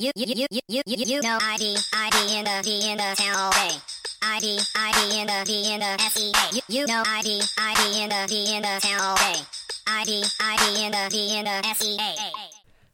You you you you you you you know ID ID in the D in the town all day. ID ID in the D in the SEA. You you know ID ID in the D in the town all day. ID ID in the D in the SEA.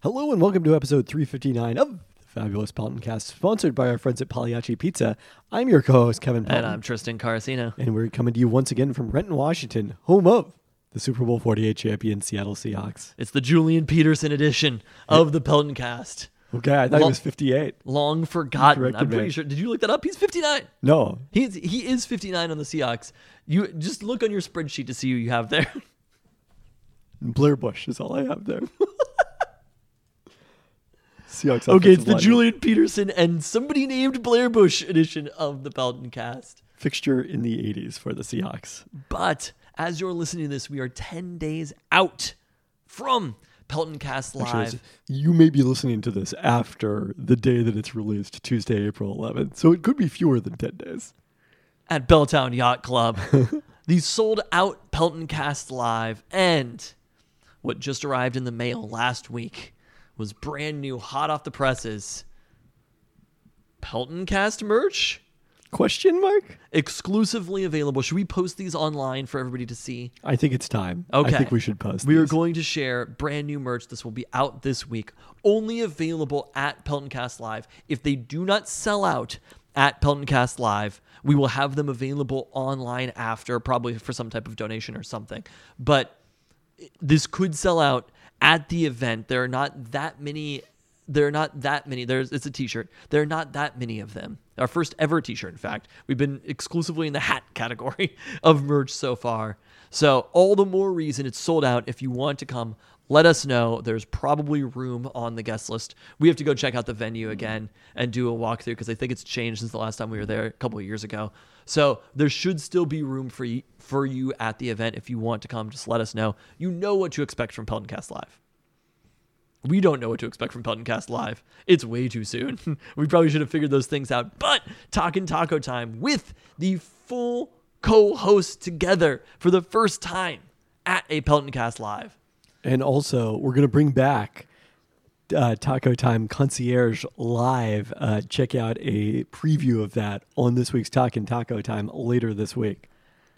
Hello and welcome to episode 359 of the Fabulous Pelton Cast, sponsored by our friends at Pagliacci Pizza. I'm your co-host Kevin Pelton, And I'm Tristan Carasino. and we're coming to you once again from Renton, Washington, home of the Super Bowl 48 champion Seattle Seahawks. It's the Julian Peterson edition of the Pelton cast. Okay, I thought Lo- it was 58. Long forgotten. I'm pretty me. sure. Did you look that up? He's 59. No, He's he is 59 on the Seahawks. You just look on your spreadsheet to see who you have there. Blair Bush is all I have there. Seahawks. okay, it's the lineman. Julian Peterson and somebody named Blair Bush edition of the Pelton cast. fixture in the 80s for the Seahawks. But as you're listening to this, we are 10 days out from Pelton Cast Live. you may be listening to this after the day that it's released, Tuesday, April 11th. So it could be fewer than 10 days. at Belltown Yacht Club. the sold out Pelton Cast Live and what just arrived in the mail last week was brand new, hot off the presses. Pelton Cast merch Question mark? exclusively available. Should we post these online for everybody to see? I think it's time. Okay. I think we should post. We are going to share brand new merch. This will be out this week. Only available at Pelton Cast Live. If they do not sell out at Pelton Cast Live, we will have them available online after, probably for some type of donation or something. But this could sell out at the event. There are not that many. There are not that many. There's it's a T-shirt. There are not that many of them. Our first ever T-shirt, in fact. We've been exclusively in the hat category of merch so far. So all the more reason it's sold out. If you want to come, let us know. There's probably room on the guest list. We have to go check out the venue again and do a walkthrough because I think it's changed since the last time we were there a couple of years ago. So there should still be room for you, for you at the event. If you want to come, just let us know. You know what to expect from Pelton Cast Live. We don't know what to expect from Pelton Cast Live. It's way too soon. we probably should have figured those things out. But Talkin' Taco Time with the full co host together for the first time at a Pelton Cast Live. and also we're going to bring back uh, Taco Time Concierge live. Uh, check out a preview of that on this week's Talkin' Taco Time later this week.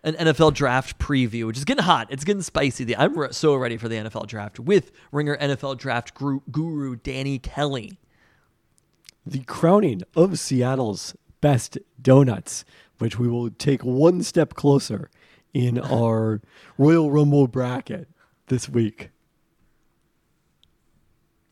An NFL draft preview, which is getting hot. It's getting spicy. I'm so ready for the NFL draft with Ringer NFL draft guru Danny Kelly. The crowning of Seattle's best donuts, which we will take one step closer in our Royal Rumble bracket this week.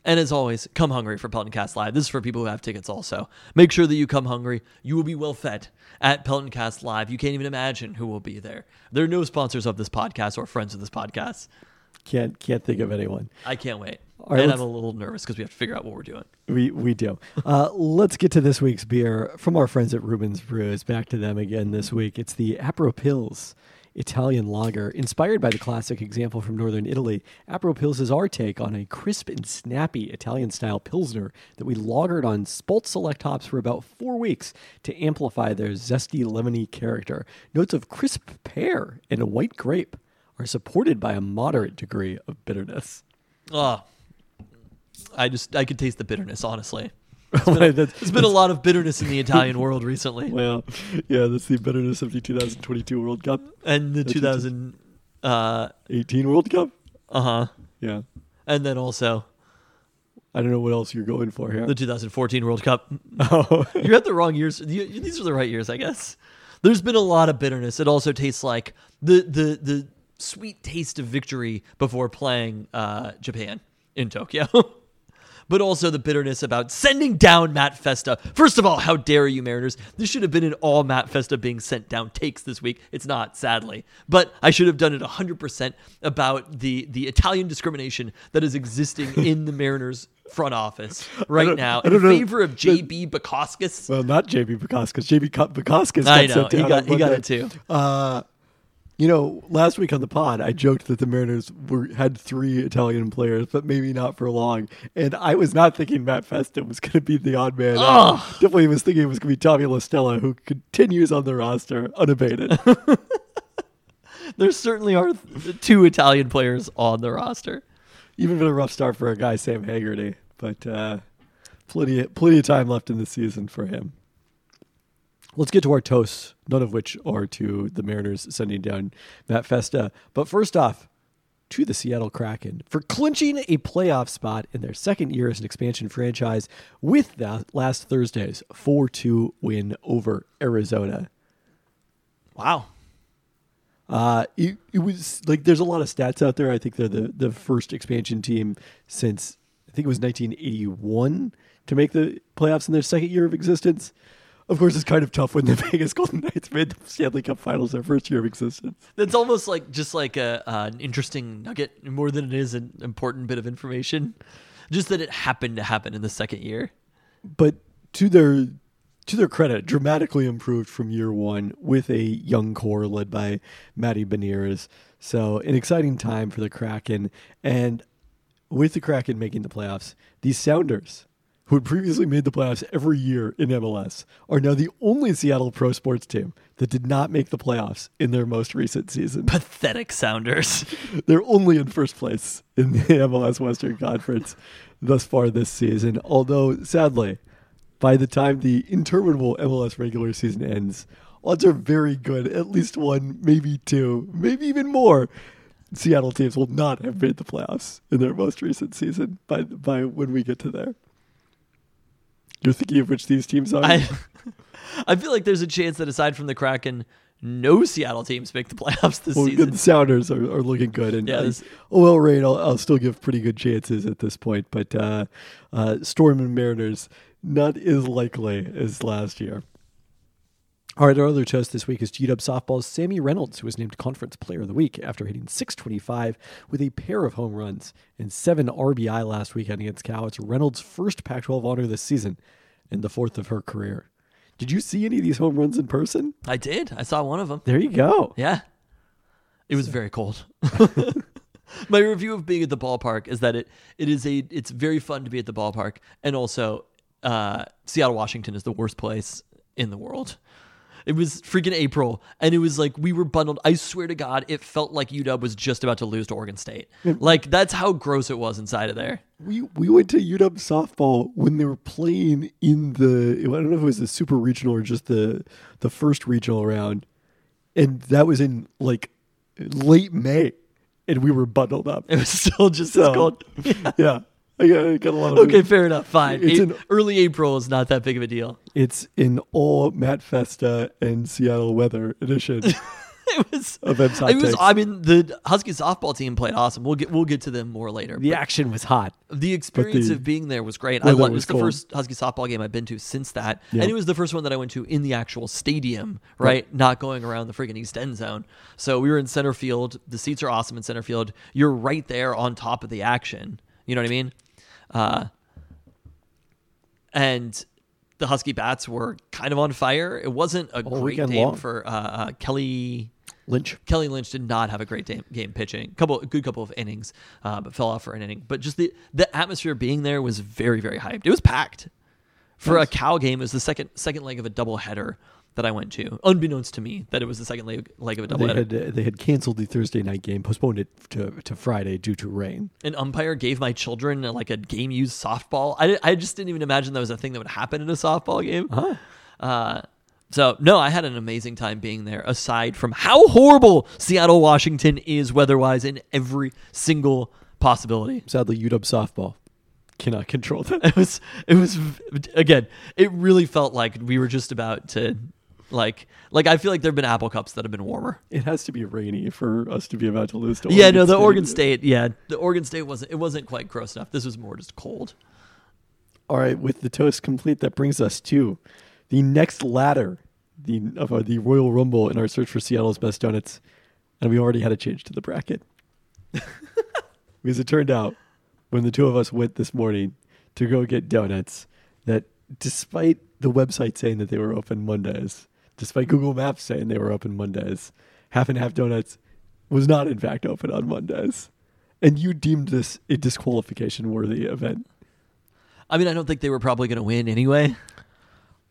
And as always, come hungry for Pelton Cast Live. This is for people who have tickets also. Make sure that you come hungry. You will be well fed at Pelton Cast Live. You can't even imagine who will be there. There are no sponsors of this podcast or friends of this podcast. Can't can't think of anyone. I can't wait. right, and I'm a little nervous because we have to figure out what we're doing. We we do. Uh, let's get to this week's beer from our friends at Reuben's Brews. Back to them again this week. It's the Apropils Italian lager, inspired by the classic example from northern Italy. Apropils is our take on a crisp and snappy Italian-style pilsner that we lagered on Spalt Select hops for about four weeks to amplify their zesty lemony character. Notes of crisp pear and a white grape are supported by a moderate degree of bitterness. Oh, I just I could taste the bitterness. Honestly, That's- there's been a lot of bitterness in the Italian world recently, Well, yeah, that's the bitterness of the 2022 World Cup, and the 2018 uh World Cup. Uh huh, Yeah, and then also I don't know what else you're going for here. the 2014 World Cup. oh, You're at the wrong years. You- you- These are the right years, I guess. There's been a lot of bitterness. It also tastes like the the the sweet taste of victory before playing uh, Japan in Tokyo. But also the bitterness about sending down Matt Festa. First of all, how dare you, Mariners? This should have been an all Matt Festa being sent down takes this week. It's not, sadly. But I should have done it 100% about the, the Italian discrimination that is existing in the Mariners front office right now in know. favor of JB Bukauskas. well, not JB Bukowskis. JB Ko- Bukowskis. I know he got he got it too. Uh, you know, last week on the pod, I joked that the Mariners were had three Italian players, but maybe not for long. And I was not thinking Matt Festa was going to be the odd man. out. Definitely was thinking it was going to be Tommy LaStella, who continues on the roster unabated. There certainly are th- two Italian players on the roster. Even been a rough start for a guy Sam Haggerty, but uh, plenty plenty of time left in the season for him. Let's get to our toasts, none of which are to the Mariners sending down Matt Festa. But first off, to the Seattle Kraken for clinching a playoff spot in their second year as an expansion franchise with that last Thursday's 4 2 win over Arizona. Wow. Uh, it, it was like there's a lot of stats out there. I think they're the, the first expansion team since I think it was 1981 to make the playoffs in their second year of existence. Of course, it's kind of tough when the Vegas Golden Knights made the Stanley Cup Finals their first year of existence. That's almost like just like a uh, an interesting nugget more than it is an important bit of information. Just that it happened to happen in the second year. But to their to their credit, dramatically improved from year one with a young core led by Matty Beniers. So an exciting time for the Kraken, and with the Kraken making the playoffs, these Sounders, who had previously made the playoffs every year in MLS, are now the only Seattle pro sports team that did not make the playoffs in their most recent season. Pathetic Sounders. They're only in first place in the MLS Western Conference thus far this season. Although, sadly, by the time the interminable MLS regular season ends, odds are very good. At least one, maybe two, maybe even more. Seattle teams will not have made the playoffs in their most recent season by by when we get to there. You're thinking of which these teams are? I I feel like there's a chance that aside from the Kraken, no Seattle teams make the playoffs this Well, season. the Sounders are, are looking good, and Yeah, I- this- OL Reign, I'll, I'll still give pretty good chances at this point, but uh, uh, Storm and Mariners not as likely as last year. All right, our other toast this week is UW Softball's Sammy Reynolds, who was named Conference Player of the Week after hitting 625 with a pair of home runs and seven RBI last weekend against Cal. It's Reynolds' first Pac 12 honor this season and the fourth of her career. Did you see any of these home runs in person? I did. I saw one of them. There you go. Yeah. It was very cold. My review of being at the ballpark is that it it is a it's very fun to be at the ballpark and also uh, Seattle Washington is the worst place in the world. It was freaking April and it was like we were bundled. I swear to God, it felt like UW was just about to lose to Oregon State. Like that's how gross it was inside of there. We we went to UW softball when they were playing in the I don't know if it was the super regional or just the the first regional round, and that was in like late May, and we were bundled up. It was still just So, as cold. yeah, I got, I got a lot of Okay, fair enough. Fine. It's A- an- early April is not that big of a deal. It's in all Matt Festa and Seattle weather edition It was. of M's It was. I mean, the Husky softball team played awesome. We'll get we'll get to them more later. the action was hot. the experience the of being there was great. I weather loved, it was was the first Husky softball game I've been to since that, Yeah. and it was the first one that I went to in the actual stadium. Right, not going around the freaking East End zone. So we were in center field. The seats are awesome in center field. You're right there on top of the action. You know what I mean? Uh, and the Husky bats were kind of on fire. It wasn't a All great game long. for uh, uh, Kelly. Lynch. Kelly Lynch did not have a great game, game pitching. Couple, a good couple of innings, uh, but fell off for an inning. But just the the atmosphere being there was very very hyped. It was packed for Nice. a Cal game. It was the second second leg of a doubleheader that I went to, unbeknownst to me that it was the second leg leg of a They doubleheader. had uh, they had canceled the Thursday night game, postponed it to to Friday due to rain. An umpire gave my children uh, like a game used softball. I, I just didn't even imagine that was a thing that would happen in a softball game. Huh. Uh, so no, I had an amazing time being there. Aside from how horrible Seattle, Washington is weather-wise in every single possibility, Sadly, UW softball cannot control that. it was it was again. It really felt like we were just about to like like I feel like there've been Apple Cups that have been warmer. It has to be rainy for us to be about to lose to. yeah, no, the State. Oregon State. Yeah, the Oregon State wasn't. It wasn't quite gross enough. This was more just cold. All right, with the toast complete, that brings us to the next ladder, the of uh, the Royal Rumble in our search for Seattle's best donuts, and we already had a change to the bracket because it turned out when the two of us went this morning to go get donuts that despite the website saying that they were open Mondays, despite Google Maps saying they were open Mondays, half and half donuts was not in fact open on Mondays, and you deemed this a disqualification worthy event. I mean, I don't think they were probably going to win anyway.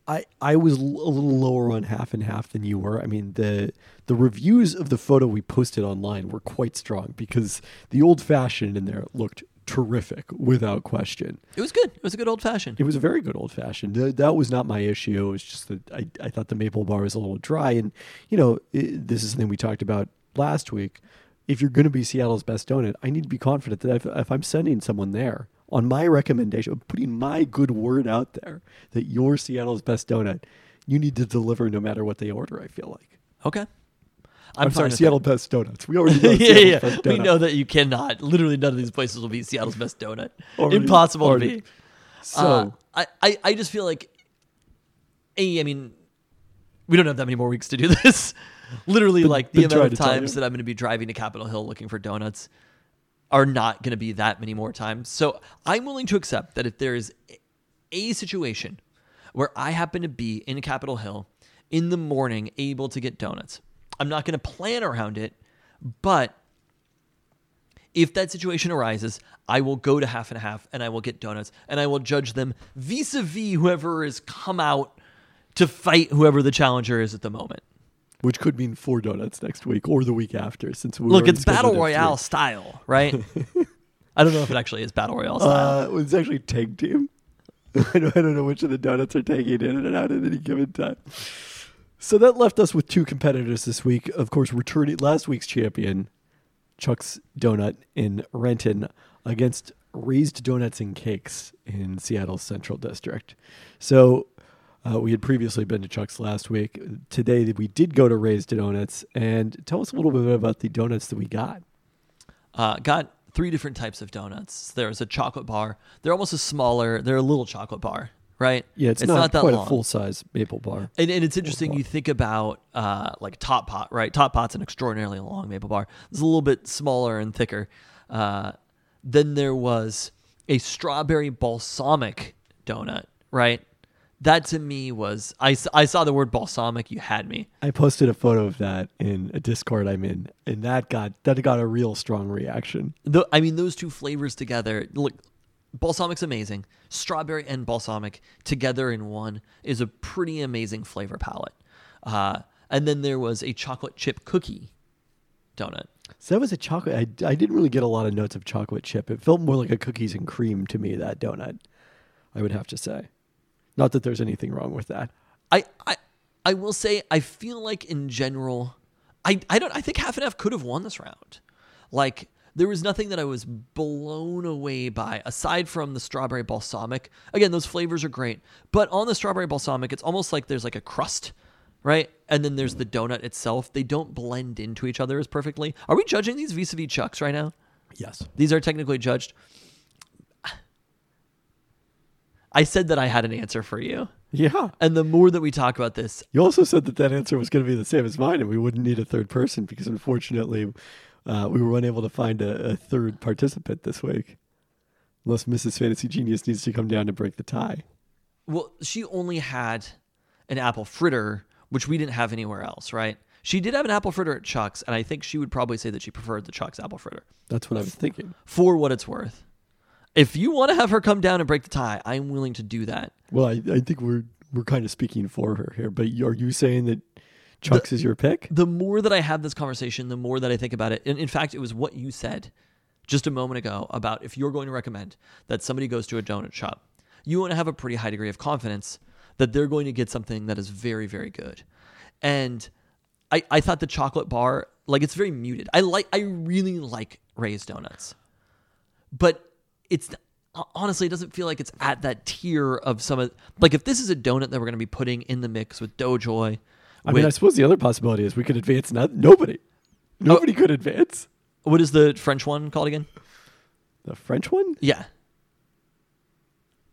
I, I was a little lower on half and half than you were. I mean, the the reviews of the photo we posted online were quite strong because the old fashioned in there looked terrific without question. It was good. It was a good old fashioned. It was a very good old fashioned. Th- That was not my issue. It was just that I, I thought the maple bar was a little dry. And, you know, i this is something we talked about last week. If you're going to be Seattle's best donut, I need to be confident that if, if I'm sending someone there on my recommendation, putting my good word out there that you're Seattle's best donut, you need to deliver no matter what they order, I feel like. Okay. I'm, fine sorry, Seattle Best Donuts. We already know yeah, yeah. We know that you cannot. Literally, none of these places will be Seattle's best donut. Already- Impossible already. to be. So, Uh, I, I, I just feel like, a, I mean, we don't have that many more weeks to do this. Literally, Been- like the amount of times that I'm going to be driving to Capitol Hill looking for donuts are not going to be that many more times. So I'm willing to accept that if there is a situation where I happen to be in Capitol Hill in the morning able to get donuts, I'm not going to plan around it, but if that situation arises, I will go to half and a half and I will get donuts and I will judge them vis a vis whoever has come out to fight whoever the challenger is at the moment. which could mean four donuts next week or the week after, since we Look, it's battle scheduled it for royale style, right? I don't know if it actually is battle royale style. Uh, it's actually tag team. I don't, I don't know which of the donuts are taking in and out at any given time. So that left us with two competitors this week. Of course, returning last week's champion, Chuck's Donut in Renton, against Raised Donuts and Cakes in Seattle's Central District. So uh, we had previously been to Chuck's last week. Today we did go to Raised Donuts. And tell us a little bit about the donuts that we got. Uh, got three different types of donuts. There's a chocolate bar. They're almost a smaller. They're a little chocolate bar, right? Yeah, it's, not, that quite long. a full size maple bar. And, and it's interesting. You think about uh, like Top Pot, right? Top Pot's an extraordinarily long maple bar. It's a little bit smaller and thicker. Uh, then there was a strawberry balsamic donut, right? That to me was I, I saw the word balsamic. You had me. I posted a photo of that in a Discord I'm in, and that got that got a real strong reaction. The, I mean, those two flavors together. Look, balsamic's amazing. Strawberry and balsamic together in one is a pretty amazing flavor palette. Uh, and then there was a chocolate chip cookie donut. So that was a chocolate. I, I didn't really get a lot of notes of chocolate chip. It felt more like a cookies and cream to me. That donut, I would have to say. Not that there's anything wrong with that. I, I I will say I feel like in general, I I don't I think half and half could have won this round. Like there was nothing that I was blown away by aside from the strawberry balsamic. Again, those flavors are great, but on the strawberry balsamic, it's almost like there's like a crust, right? And then there's the donut itself. They don't blend into each other as perfectly. Are we judging these vis-a-vis chucks right now? Yes. These are technically judged. I said that I had an answer for you. Yeah. And the more that we talk about this, You also said that that answer was going to be the same as mine, and we wouldn't need a third person because unfortunately, uh, we were unable to find a, a third participant this week, unless Mrs. Fantasy Genius needs to come down to break the tie. Well, she only had an apple fritter, which we didn't have anywhere else, right? She did have an apple fritter at Chuck's, and I think she would probably say that she preferred the Chuck's apple fritter That's what I was thinking. for what it's worth. If you want to have her come down and break the tie, I'm willing to do that. Well, I, I think we're we're kind of speaking for her here, but are you saying that Chuck's is your pick? The more that I have this conversation, the more that I think about it. And in fact, it was what you said just a moment ago about if you're going to recommend that somebody goes to a donut shop, you want to have a pretty high degree of confidence that they're going to get something that is very, very good. And I, I thought the chocolate bar, like it's very muted. I like I really like raised donuts. But it's honestly it doesn't feel like it's at that tier of some of like if this is a donut that we're going to be putting in the mix with Doughjoy. I mean, I suppose the other possibility is we could advance. Not nobody, nobody could advance. what is the French one called again? The French one? Yeah,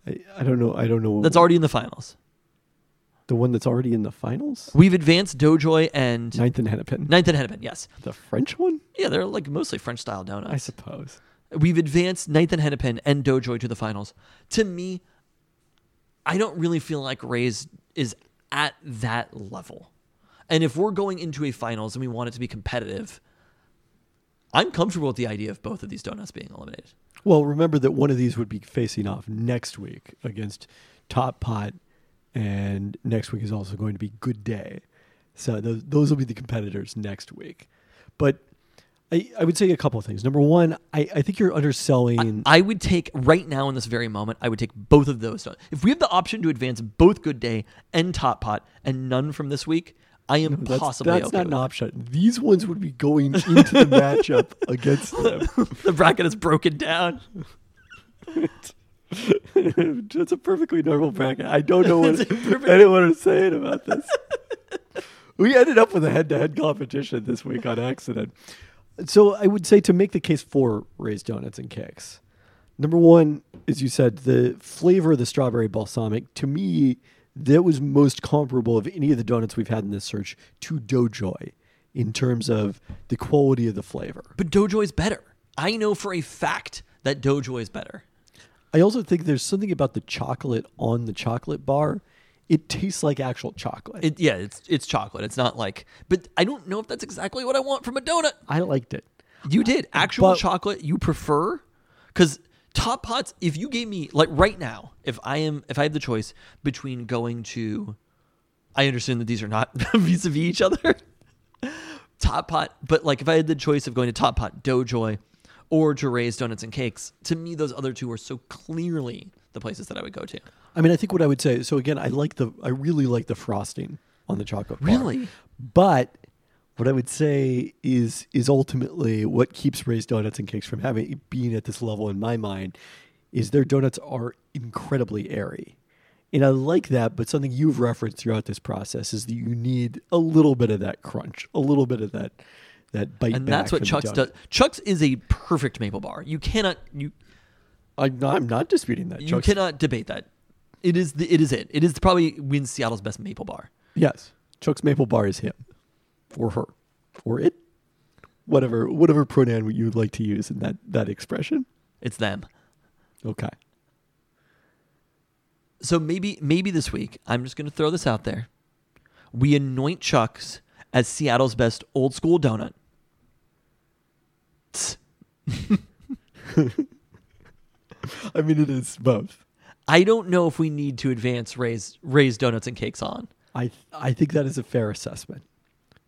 I, I don't know. I don't know. that's already in the finals. the one that's already in the finals. We've advanced Doughjoy and Ninth and Hennepin. Ninth and Hennepin. Yes, The French one? yeah, they're like mostly French style donuts. I suppose. We've advanced Ninth and Hennepin and Doughjoy to the finals. To me, I don't really feel like Raised is at that level. And if we're going into a finals and we want it to be competitive, I'm comfortable with the idea of both of these donuts being eliminated. Well, remember that one of these would be facing off next week against Top Pot, and next week is also going to be Good Day. So those those will be the competitors next week. But I, I would say a couple of things. Number one, I, I think you're underselling. I would take right now in this very moment. I would take both of those. If we have the option to advance both Good Day and Top Pot and none from this week, I am that's possibly that's okay not an option. These ones would be going into the matchup against them. The bracket is broken down. That's a perfectly normal bracket. I don't know what It's a perfect- anyone is saying about this. we ended up with a head-to-head competition this week on accident. So I would say to make the case for raised donuts and cakes. Number one, as you said, the flavor of the strawberry balsamic. To me, that was most comparable of any of the donuts we've had in this search to Doughjoy in terms of the quality of the flavor. But Doughjoy is better. I know for a fact that Doughjoy is better. I also think there's something about the chocolate on the chocolate bar. It tastes like actual chocolate. It, yeah, it's it's chocolate. It's not like, but I don't know if that's exactly what I want from a donut. I liked it. You did actual But- chocolate. You prefer because top pots. If you gave me like right now, if I am if I have the choice between going to, I understand that these are not vis-a-vis each other. top pot, but like if I had the choice of going to Top Pot, Doughjoy, or to raise donuts and cakes, to me those other two are so clearly the places that I would go to. I mean, I think what I would say. So again, I like the. I really like the frosting on the chocolate bar. Really? But what I would say is is ultimately what keeps raised donuts and cakes from having being at this level in my mind is their donuts are incredibly airy. And I like that, but something you've referenced throughout this process is that you need a little bit of that crunch, a little bit of that that bite. And that's what Chuck's does. Chuck's is a perfect maple bar. You cannot you I'm not, I'm not disputing that. you Chuck's- cannot debate that. It is the, it is it. It is probably wins Seattle's best maple bar. Yes, Chuck's Maple Bar is him, or her, or it, whatever whatever pronoun you would like to use in that that expression. It's them. Okay. So maybe maybe this week I'm just going to throw this out there. We anoint Chuck's as Seattle's best old school donut. I mean, it is both. I don't know if we need to advance raise raise donuts and cakes on. I I think that is a fair assessment.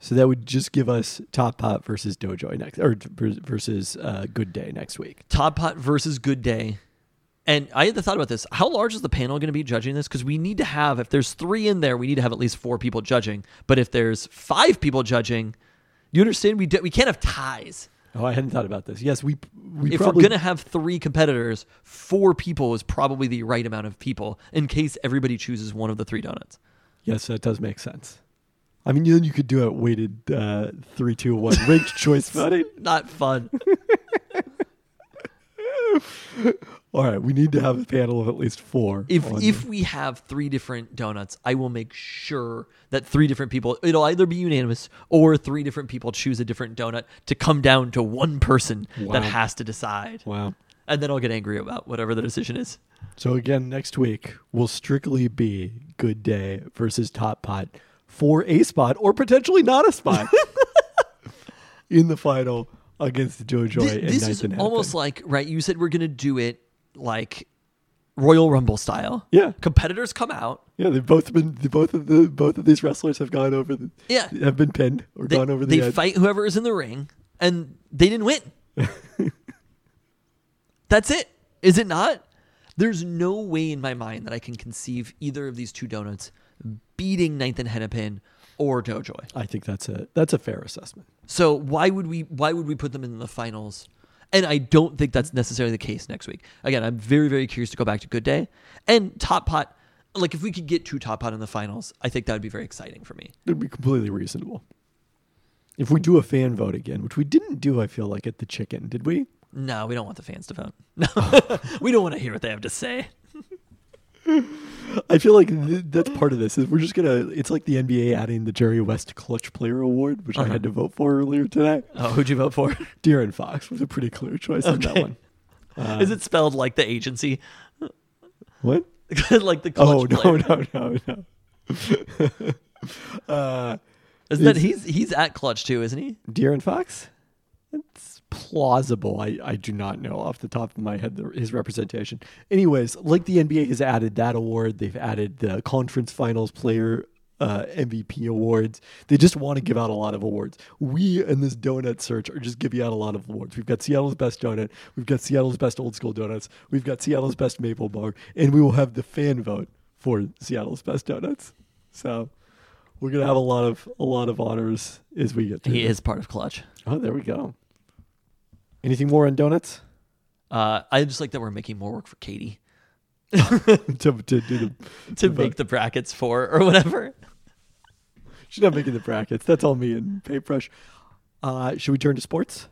So that would just give us Top Pot versus Doughjoy next, or versus uh, Good Day next week. Top Pot versus Good Day. And I had the thought about this. How large is the panel going to be judging this? Because we need to have, if there's three in there, we need to have at least four people judging. But if there's five people judging, you understand? We, do, we can't have ties. Oh, I hadn't thought about this. Yes, we we if probably we're going to have three competitors, four people is probably the right amount of people in case everybody chooses one of the three donuts. yes, that does make sense. I mean, then you could do it weighted uh, three, two, one, ranked choice voting. Not fun. All right, we need to have a panel of at least four. if on if we have three different donuts, I will make sure that three different people it'll either be unanimous or three different people choose a different donut to come down to one person Wow. that has to decide. Wow. And then I'll get angry about whatever the decision is. So again, next week will strictly be Good Day versus Top Pot for a spot or potentially not a spot in the final against Doughjoy this Ninth is almost like right. You said we're gonna do it like Royal Rumble style. Yeah. competitors come out. yeah. They've both been both of the both of these wrestlers have gone over the Yeah. have been pinned or They, gone over the they edge. fight whoever is in the ring, and they didn't win. That's it. Is it not? There's no way in my mind that I can conceive either of these two donuts beating Ninth and Hennepin or Doughjoy. I think that's a that's a fair assessment. So why would we why would we put them in the finals? And I don't think that's necessarily the case next week. Again, I'm very very curious to go back to Good Day and Top Pot. Like if we could get two Top Pot in the finals, I think that would be very exciting for me. It'd be completely reasonable. If we do a fan vote again, which we didn't do, I feel like at the chicken, did we? No, we don't want the fans to vote. No, we don't want to hear what they have to say. I feel like th- that's part of this. Is we're just gonna. It's like the NBA adding the Jerry West Clutch Player Award, which I Uh-huh. had to vote for earlier today. Oh, who'd you vote for? De'Aaron Fox was a pretty clear choice on that one. Uh, Is it spelled like the agency? what? like the clutch Oh no, player? no, no, no. uh, Isn't that he's he's at clutch too, isn't he? De'Aaron Fox. It's plausible. I, I do not know off the top of my head the, his representation. Anyways, like the NBA has added that award, they've added the conference finals player uh, MVP awards. They just want to give out a lot of awards. We in this donut search are just giving out a lot of awards. We've got Seattle's best donut. We've got Seattle's best old school donuts. We've got Seattle's best maple bar, and we will have the fan vote for Seattle's best donuts. So we're gonna have a lot of a lot of honors as we get through. He is part of Clutch. Oh, there we go. Anything more on donuts? Uh, I just like that we're making more work for Katie to, to do the, to make the brackets for or whatever. She's not making the brackets. That's all me and Paintbrush. Uh, should we turn to sports?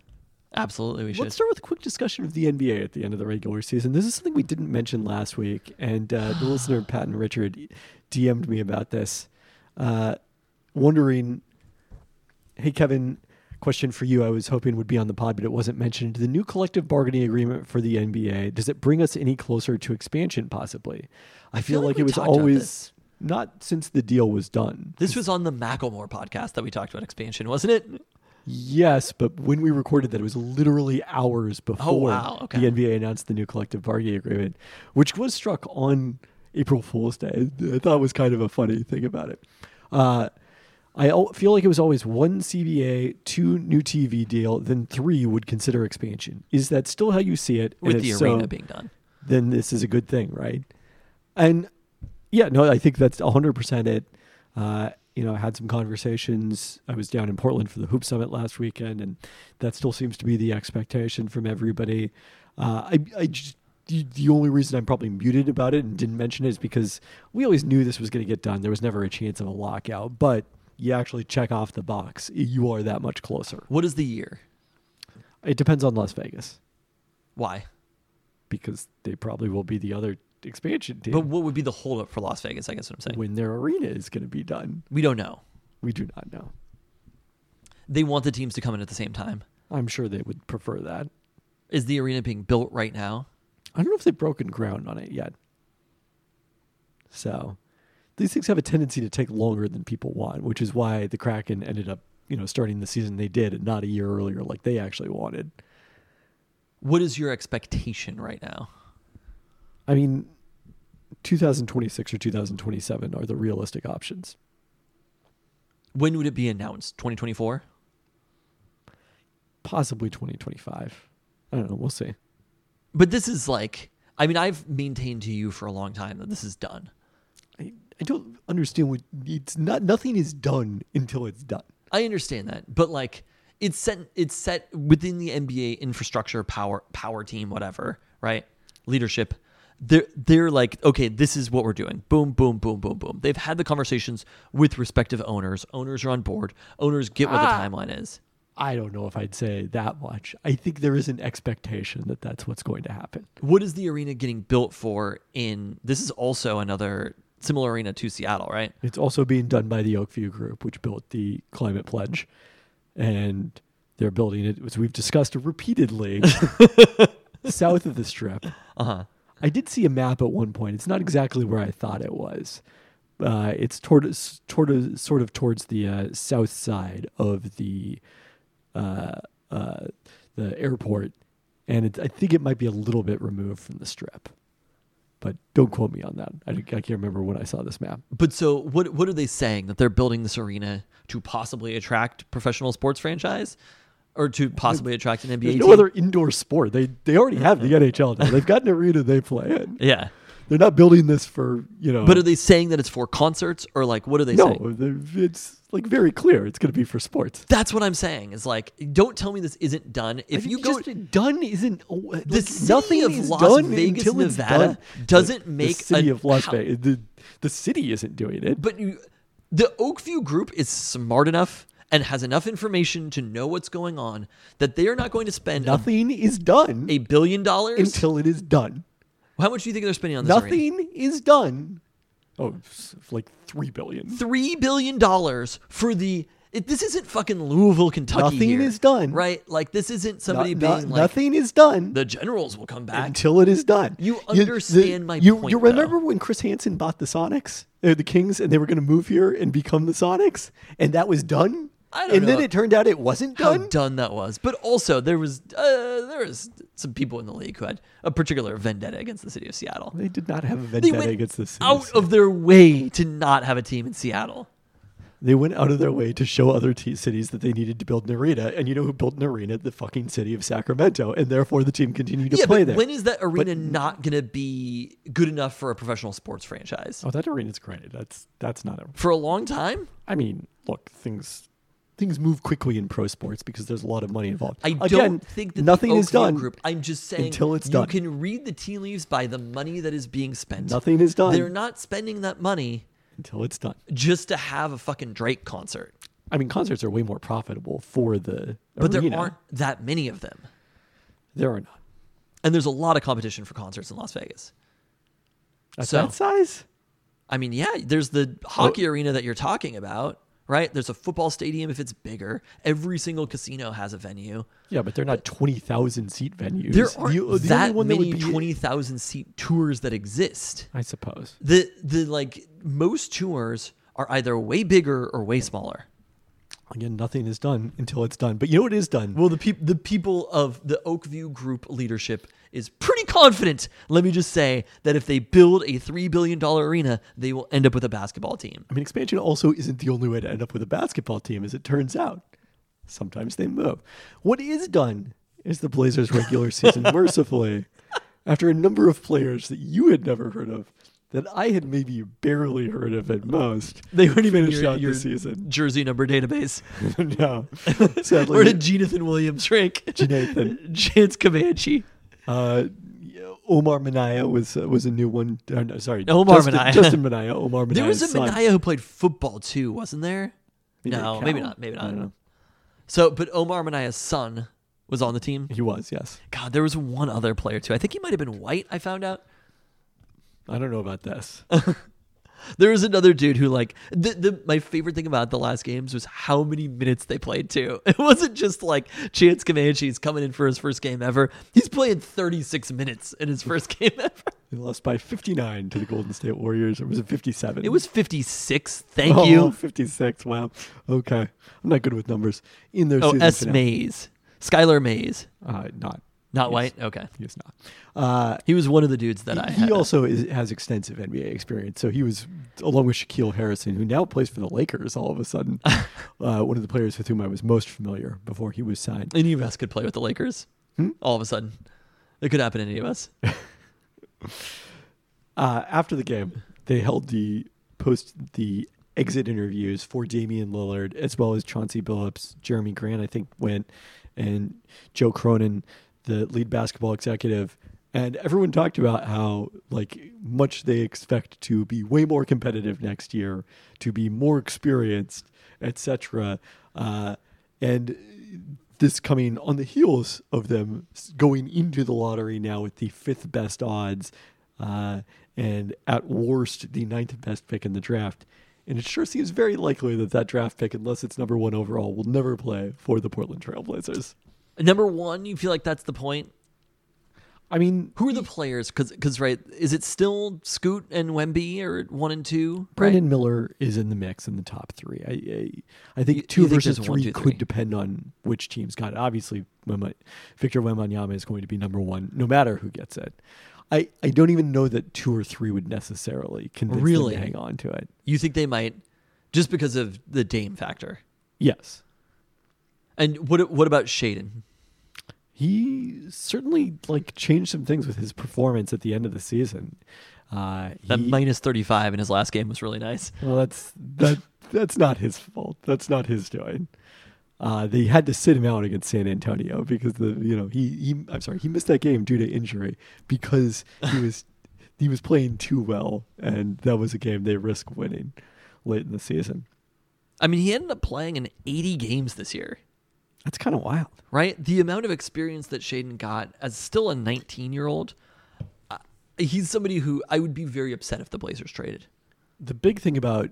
Absolutely, we should. Let's start with a quick discussion of the NBA at the end of the regular season. This is something we didn't mention last week, and uh, the listener Pat and Richard DM'd me about this, uh, wondering, "Hey Kevin, question for you. I was hoping would be on the pod, but it wasn't mentioned. The new collective bargaining agreement for the NBA does it bring us any closer to expansion? Possibly. I, feel, feel like like, it was always not since the deal was done. This was on the Macklemore podcast that we talked about expansion, wasn't it? Yes, but when we recorded that, it was literally hours before Oh, wow, okay. the NBA announced the new collective bargaining agreement, which was struck on April Fool's Day. I thought was kind of a funny thing about it. Uh, I feel like it was always one CBA, two new TV deal, then three would consider expansion. Is that still how you see it? And With the so, arena being done. then this is a good thing, right? And yeah, no, I think that's 100% it. Uh, you know, I had some conversations. I was down in Portland for the Hoop Summit last weekend, and that still seems to be the expectation from everybody. Uh, I, I just, the only reason I'm probably muted about it and didn't mention it is because we always knew this was going to get done. There was never a chance of a lockout, but you actually check off the box. You are that much closer. What is the year? It depends on Las Vegas Why? because they probably will be the other expansion team. But what would be the holdup for Las Vegas? I guess what I'm saying. when their arena is going to be done. We don't know. We do not know. They want the teams to come in at the same time. I'm sure they would prefer that. Is the arena being built right now? I don't know if they've broken ground on it yet. So these things have a tendency to take longer than people want, which is why the Kraken ended up, you know, starting the season they did and not a year earlier like they actually wanted. What is your expectation right now? I mean, 2026 or 2027 are the realistic options. When would it be announced? 2024? Possibly 2025. I don't know. We'll see. But this is like, I mean, I've maintained to you for a long time that this is done. I, I don't understand what it's not. Nothing is done until it's done. I understand that, but like, it's set, it's set within the NBA infrastructure, power, power team, whatever, right? Leadership. They're they're like, okay, this is what we're doing. Boom, boom, boom, boom, boom. They've had the conversations with respective owners. Owners are on board. Owners get what the Ah. timeline is. I don't know if I'd say that much. I think there is an expectation that that's what's going to happen. What is the arena getting built for? In this is also another similar arena to Seattle, right? It's also being done by the Oakview Group, which built the Climate Pledge, and they're building it, as we've discussed repeatedly, south of the Strip. Uh huh. I did see a map at one point. It's not exactly where I thought it was. Uh, it's toward, toward, sort of towards the uh, south side of the uh, uh, the airport, and it, I think it might be a little bit removed from the strip. But don't quote me on that. I, I can't remember when I saw this map. But so what? What are they saying that they're building this arena to possibly attract professional sports franchise, or to possibly attract an NBA There's team? no other indoor sport. They they already have the NHL now. They've got an arena they play in. yeah. They're not building this for you know. But are they saying that it's for concerts or like what are they no, saying? they're- it's like very clear. It's going to be for sports. That's what I'm saying. Is like, don't tell me this isn't done. If you go, just done isn't oh, like, the city nothing of is Las done Vegas, until Nevada done. doesn't The- make the city a- of Las how- Vegas. The, the city isn't doing it. but you, the Oakview Group is smart enough and has enough information to know what's going on that they are not going to spend a, nothing is done a billion dollars. until it is done. How much do you think they're spending on this? arena? Nothing is done. Oh, like three billion. three billion dollars for the. It, this isn't fucking Louisville, Kentucky. Nothing here, is done. right? Like this isn't somebody No- no- being like nothing is done the Generals will come back. until it is done. You the- understand my you, point, You remember though. when Chris Hansen bought the Sonics, uh, the Kings, and they were going to move here and become the Sonics, and that was done. I don't and then it turned out it wasn't how done. done that was. But also there was uh, there was some people in the league who had a particular vendetta against the city of Seattle. They did not have a They vendetta went against the city. out of their way to not have a team in Seattle. They went out of their way to show other t- cities that they needed to build an arena, and you know who built an arena? The fucking city of Sacramento, and therefore the team continued to yeah, play but there. when is that arena not going to be good enough for a professional sports franchise? oh, that arena's great. That's that's not a. For a long time? I mean, look, things things move quickly in pro sports because there's a lot of money involved. I Again, don't think that nothing the is done. Group. I'm just saying until it's done, you can read the tea leaves by the money that is being spent. Nothing is done They're not spending that money until it's done. just to have a fucking Drake concert. I mean, concerts are way more profitable for the But arena. there aren't that many of them. There are not. And there's a lot of competition for concerts in Las Vegas. At So- that size? I mean, yeah, there's the hockey arena that you're talking about, right? There's a football stadium if it's bigger. Every single casino has a venue. Yeah, but they're not twenty thousand seat venues. There aren't The- the that one many would be- 20,000 seat tours that exist. I suppose. The the like most tours are either way bigger or way smaller. Again, nothing is done until it's done. But you know what is done? Well, the peop- the people of the Oakview Group leadership is pretty confident. Let me just say that if they build a three billion dollar arena, they will end up with a basketball team. I mean, expansion also isn't the only way to end up with a basketball team, as it turns out. Sometimes they move. What is done is the Blazers' regular season, mercifully, after a number of players that you had never heard of, that I had maybe barely heard of at most. They weren't even your, out your the season. jersey number database. no, sadly, Where did Jonathan Williams rank? Jonathan. Chance Comanche. Uh, Omar Minaya was uh, was a new one. Uh, no, sorry, Omar Justin, Minaya. Justin Minaya. Omar Minaya. There was a Minaya who played football too, wasn't there? Maybe no, maybe not. Maybe not. I don't know. So, but Omar Minaya's son was on the team. He was, yes. God, there was one other player too. I think he might have been white. I found out. I don't know about this. There was another dude who like the, the my favorite thing about the last games was how many minutes they played too. It wasn't just like Chance Comanche's coming in for his first game ever. He's playing 36 minutes in his first game ever. They lost by 59 to the Golden State Warriors. Or was it 57? It was 56. Thank oh, you. 56. Wow. Okay. I'm not good with numbers. In their Oh, S finale. Mays. Skylar Mays. Uh, not. Not Yes. white? Okay. He is not. Uh, He was one of the dudes that I he had. also is, has extensive NBA experience. So he was, along with Shaquille Harrison, who now plays for the Lakers all of a sudden, uh, one of the players with whom I was most familiar before he was signed. any of us could play with the Lakers. Hmm? All of a sudden. It could happen to any of us. Uh, after the game, they held the post the exit interviews for Damian Lillard as well as Chauncey Billups, Jerami Grant, I think went, and Joe Cronin, the lead basketball executive. And everyone talked about how like much they expect to be way more competitive next year, to be more experienced, etc. Uh, and this coming on the heels of them going into the lottery now with the fifth best odds, uh, and at worst the ninth best pick in the draft. And it sure seems very likely that that draft pick, unless it's number one overall, will never play for the Portland Trailblazers. Number one, you feel like that's the point? I mean, Who are the players? Because right, is it still Scoot and Wemby or one and two? Brandon Miller is in the mix in the top three. I I, I think You- two you versus one, three two, could depend on which team's got it. Obviously, Wemba, Victor Wembanyama is going to be number one, no matter who gets it. I, I don't even know that two or three would necessarily convince Really? hang on to it. You think they might, just because of the Dame factor? Yes, And what what about Shaedon? he certainly like changed some things with his performance at the end of the season. Uh, That he- minus thirty five in his last game was really nice. Well, that's that. That's not his fault. That's not his doing. Uh, they had to sit him out against San Antonio because the you know he he I'm sorry he missed that game due to injury because he was he was playing too well and that was a game they risked winning late in the season. I mean, he ended up playing in eighty games this year. That's kind of wild. right? The amount of experience that Shaedon got as still a 19 year old, uh, he's somebody who I would be very upset if the Blazers traded. The big thing about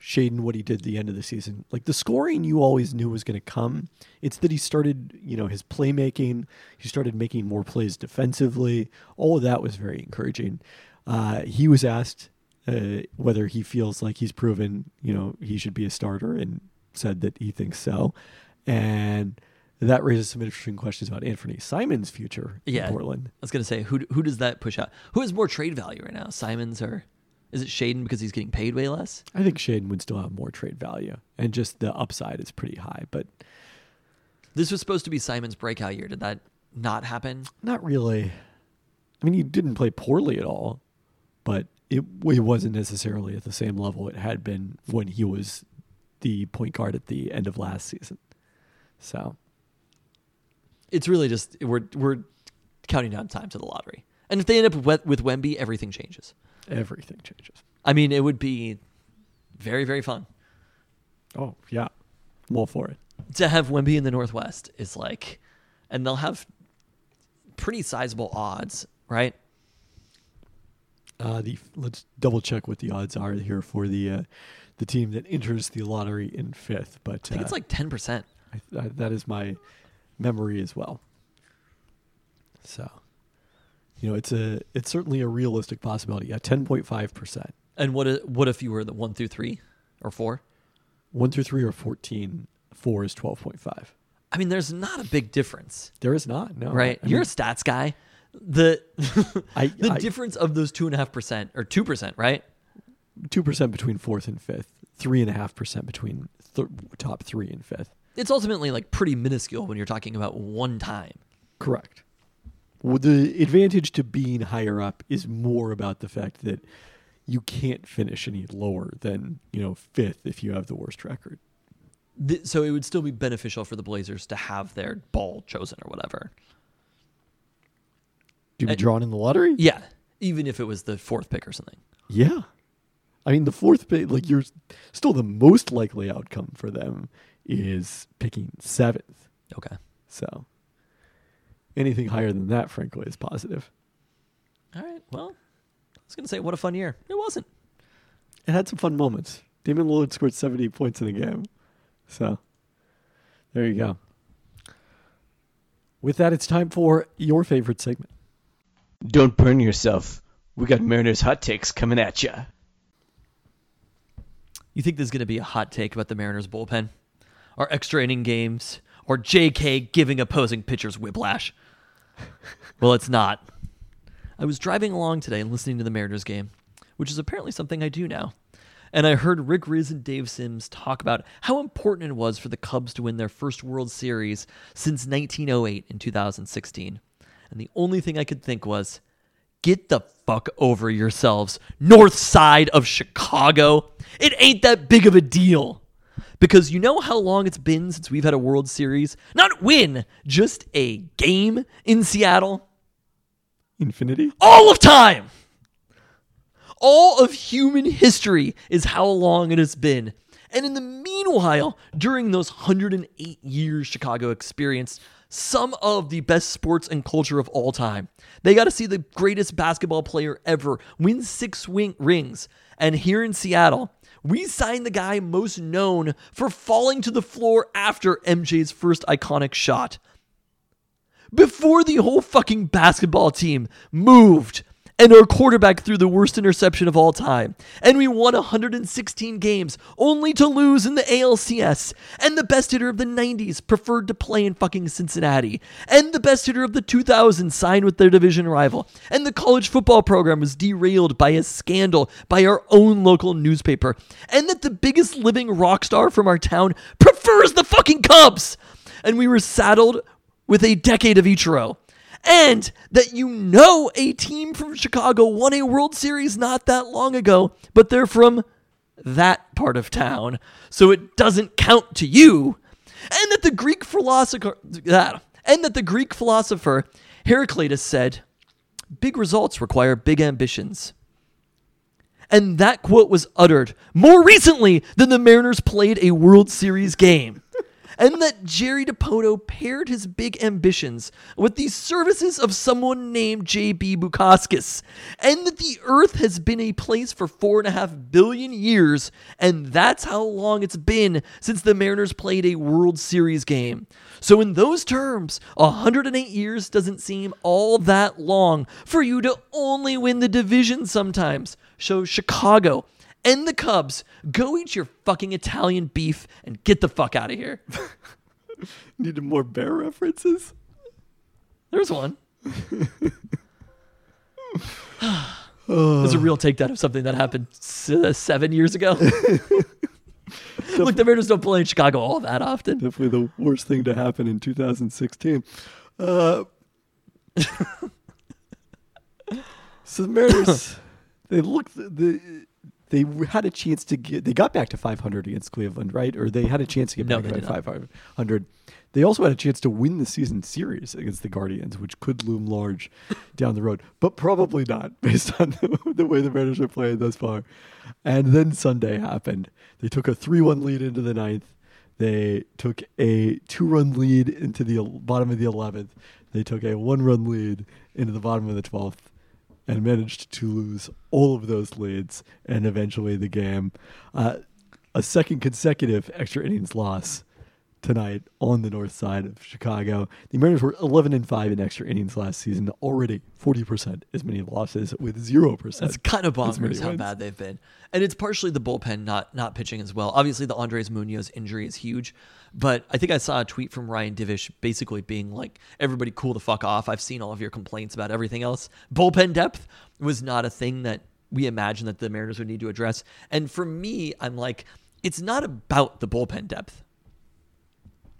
Shaedon, what he did at the end of the season, like the scoring you always knew was going to come. It's that he started, you know, his playmaking. He started making more plays defensively. All of that was very encouraging. Uh, he was asked uh, whether he feels like he's proven, you know, he should be a starter, and said that he thinks so. And that raises some interesting questions about Anthony Simons' future Yeah. in Portland. I was gonna say who who does that push out? Who has more trade value right now, Simons or Is it Shaedon because he's getting paid way less? I think Shaedon would still have more trade value, and just the upside is pretty high, but This was supposed to be Simons' breakout year. Did that not happen? not really. I mean, he didn't play poorly at all, but it, it wasn't necessarily at the same level it had been when he was the point guard at the end of last season. So, It's really just we're we're counting down time to the lottery. And if they end up with, with Wemby, everything changes. everything changes. I mean, it would be very very fun Oh, yeah. I'm all for it. to have Wemby in the Northwest. Is like, and they'll have pretty sizable odds, right? Uh, the let's double check what the odds are here for the uh, the team that enters the lottery in fifth. But I think uh, it's like ten percent. I, I, that is my memory as well. So, you know, it's a it's certainly a realistic possibility. Yeah, ten point five percent. And what if, what if you were the one through three or four? One through three or fourteen. Four is twelve point five. I mean, there's not a big difference, There is not no. right? I You're mean, a stats guy. The I- the I- difference of those two and a half percent or two percent, right? two percent between fourth and fifth. Three and a half percent between th- top three and fifth. It's ultimately like pretty minuscule when you're talking about one time. Correct. Well, the advantage to being higher up is more about the fact that you can't finish any lower than you know fifth if you have the worst record. Th- so it would still be beneficial for the Blazers to have their ball chosen or whatever. To be drawn in the lottery? Yeah, even if it was the fourth pick or something. Yeah. I mean, the fourth pick, like you're still the most likely outcome for them is picking seventh. Okay. So anything higher than that, frankly, is positive. All right. Well, I was gonna say what a fun year. It wasn't. It had some fun moments. Damian Lillard scored 70 points in the game. So there you go. With that, it's time for your favorite segment. Don't burn yourself. We got Mariners hot takes coming at ya. You think there's gonna be a hot take about the Mariners bullpen, or extra inning games, or J.K. giving opposing pitchers whiplash? well, it's not. I was driving along today and listening to the Mariners game, which is apparently something I do now. And I heard Rick Rizzs and Dave Sims talk about how important it was for the Cubs to win their first World Series since 1908 in 2016. And the only thing I could think was, get the fuck over yourselves, north side of Chicago. It ain't that big of a deal. Because you know how long it's been since we've had a World Series? Not win, just a game in Seattle? Infinity? all of time. All of human history is how long it has been. And in the meanwhile, during those 108 years Chicago experienced some of the best sports and culture of all time. They got to see the greatest basketball player ever win six wing rings. And here in Seattle, we signed the guy most known for falling to the floor after MJ's first iconic shot. Before the whole fucking basketball team moved and our quarterback threw the worst interception of all time. And we won 116 games only to lose in the ALCS. And the best hitter of the 90s preferred to play in fucking Cincinnati. And the best hitter of the 2000s signed with their division rival. And the college football program was derailed by a scandal by our own local newspaper. And that the biggest living rock star from our town prefers the fucking Cubs. And we were saddled with a decade of Ichiro. And that you know a team from Chicago won a World Series not that long ago, but they're from that part of town, so it doesn't count to you. And that the Greek philosopher and that the Greek philosopher Heraclitus said, big results require big ambitions. And that quote was uttered more recently than the Mariners played a World Series game. And that Jerry Dipoto paired his big ambitions with the services of someone named J.B. Bukauskas. And that the Earth has been a place for four and a half billion years, and that's how long it's been since the Mariners played a World Series game. So, in those terms, 108 years doesn't seem all that long for you to only win the division sometimes. So, Chicago and the Cubs, go eat your fucking Italian beef and get the fuck out of here. Needed more bear references? There's one. It's a real takedown of something that happened s- uh, seven years ago. Look, the Mariners don't play in Chicago all that often. Definitely the worst thing to happen in 2016. Uh, so the Mariners, they looked the they had a chance to get they got back to 500 against Cleveland, right? Or they had a chance to get No, back to did 500. They also had a chance to win the season series against the Guardians, which could loom large down the road, but probably not based on the, the way the Mariners are playing thus far. And then Sunday happened. They took a 3-1 lead into the ninth. They took a two-run lead into the bottom of the 11th. They took a one-run lead into the bottom of the 12th and managed to lose all of those leads and eventually the game. Uh, a second consecutive extra innings loss tonight on the north side of Chicago. The Mariners were 11 and 5 in extra innings last season, already 40% as many losses with 0%. It's kind of bonkers how wins. bad they've been, and it's partially the bullpen not not pitching as well. Obviously, the Andres Munoz injury is huge, but I think I saw a tweet from Ryan Divish basically being like, "Everybody, cool the fuck off. I've seen all of your complaints about everything else. Bullpen depth was not a thing that we imagined that the Mariners would need to address." And for me, I'm like, it's not about the bullpen depth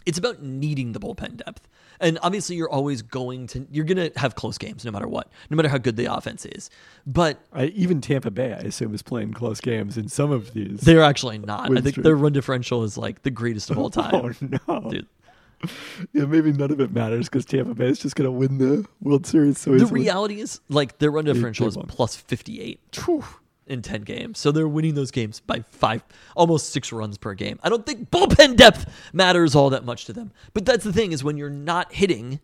it's about needing the bullpen depth. And obviously, you're always going to you're going to have close games no matter what, no matter how good the offense is. But I, even Tampa Bay, I assume, is playing close games in some of these. they're actually not. I think streak. their run differential is like the greatest of all oh, time. Oh no! Dude. Yeah, maybe none of it matters because Tampa Bay is just going to win the World Series. So The easily. reality is, like their run differential is plus 58 Phew. In 10 games, so they're winning those games by five, almost six runs per game. I don't think bullpen depth matters all that much to them. But that's the thing is when you're not hitting.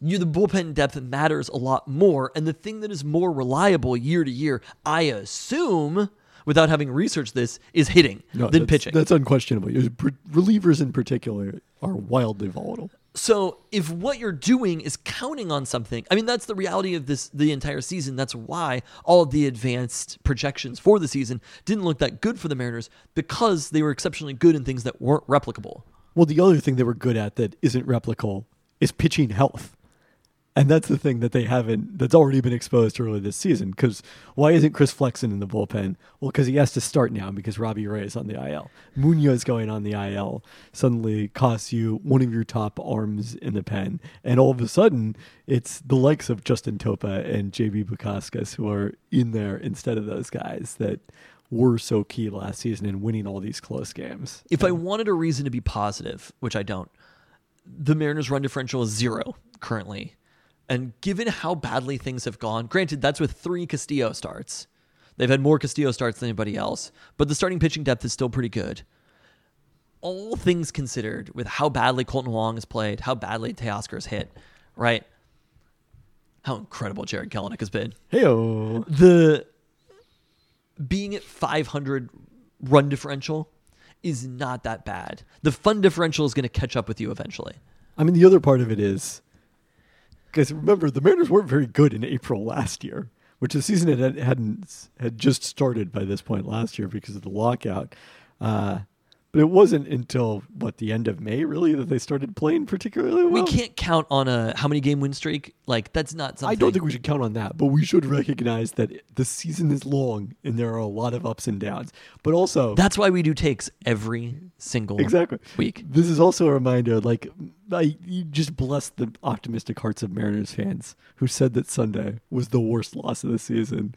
You, the bullpen depth matters a lot more, and the thing that is more reliable year to year, I assume, without having researched this, is hitting No, than pitching. That's unquestionable. Relievers in particular are wildly volatile. So if what you're doing is counting on something, I mean that's the reality of this the entire season. That's why all of the advanced projections for the season didn't look that good for the Mariners because they were exceptionally good in things that weren't replicable. Well, the other thing they were good at that isn't replicable is pitching health. And that's the thing that they haven't, that's already been exposed early this season. Because why isn't Chris Flexen in the bullpen? Well, because he has to start now because Robbie Ray is on the IL. Munoz going on the IL suddenly costs you one of your top arms in the pen. And all of a sudden, it's the likes of Justin Topa and JB Bukauskas who are in there instead of those guys that were so key last season in winning all these close games. If I wanted a reason to be positive, which I don't, the Mariners' run differential is zero currently. And given how badly things have gone, granted, that's with three Castillo starts. They've had more Castillo starts than anybody else, but the starting pitching depth is still pretty good. All things considered, with how badly Kolten Wong has played, how badly Teoscar has hit, right? How incredible Jarred Kelenic has been Heyo. the being at 500 run differential is not that bad. The fun differential is going to catch up with you eventually. I mean, the other part of it is because remember the Mariners weren't very good in April last year, which the season had hadn't had just started by this point last year because of the lockout. Uh, but it wasn't until what the end of May really that they started playing particularly well. We can't count on a how many game win streak. Like that's not something. I don't think we should count on that, but we should recognize that the season is long and there are a lot of ups and downs. But also, that's why we do takes every single exactly week. This is also a reminder, like, I, you just bless the optimistic hearts of Mariners fans who said that Sunday was the worst loss of the season.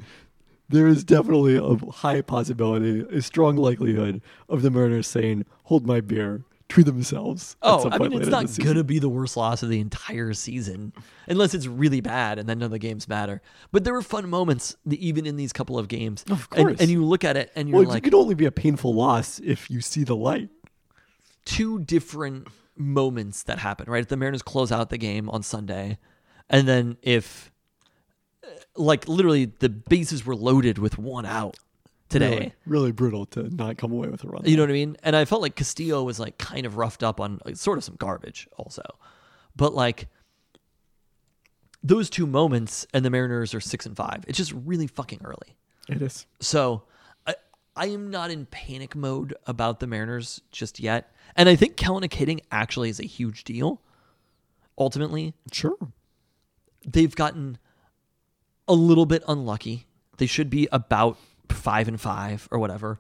There is definitely a high possibility, a strong likelihood of the Mariners saying, "Hold my beer" to themselves. Oh, I point mean, it's not gonna be the worst loss of the entire season, unless it's really bad, and then none of the games matter. But there were fun moments, even in these couple of games. Of And- course. and, you look at it, and you're Well, like, it could only be a painful loss if you see the light. two different moments that happen, right? If the Mariners close out the game on Sunday, and then if, like, literally the bases were loaded with one out today. Really, really brutal to not come away with a run. You know what I mean? And I felt like Castillo was like kind of roughed up on like, sort of some garbage also. But like those two moments and the Mariners are 6 and 5. It's just really fucking early. it is. So I, I am not in panic mode about the Mariners just yet. And I think Kelenic hitting actually is a huge deal. Ultimately, Sure. they've gotten a little bit unlucky They should be about five and five or whatever,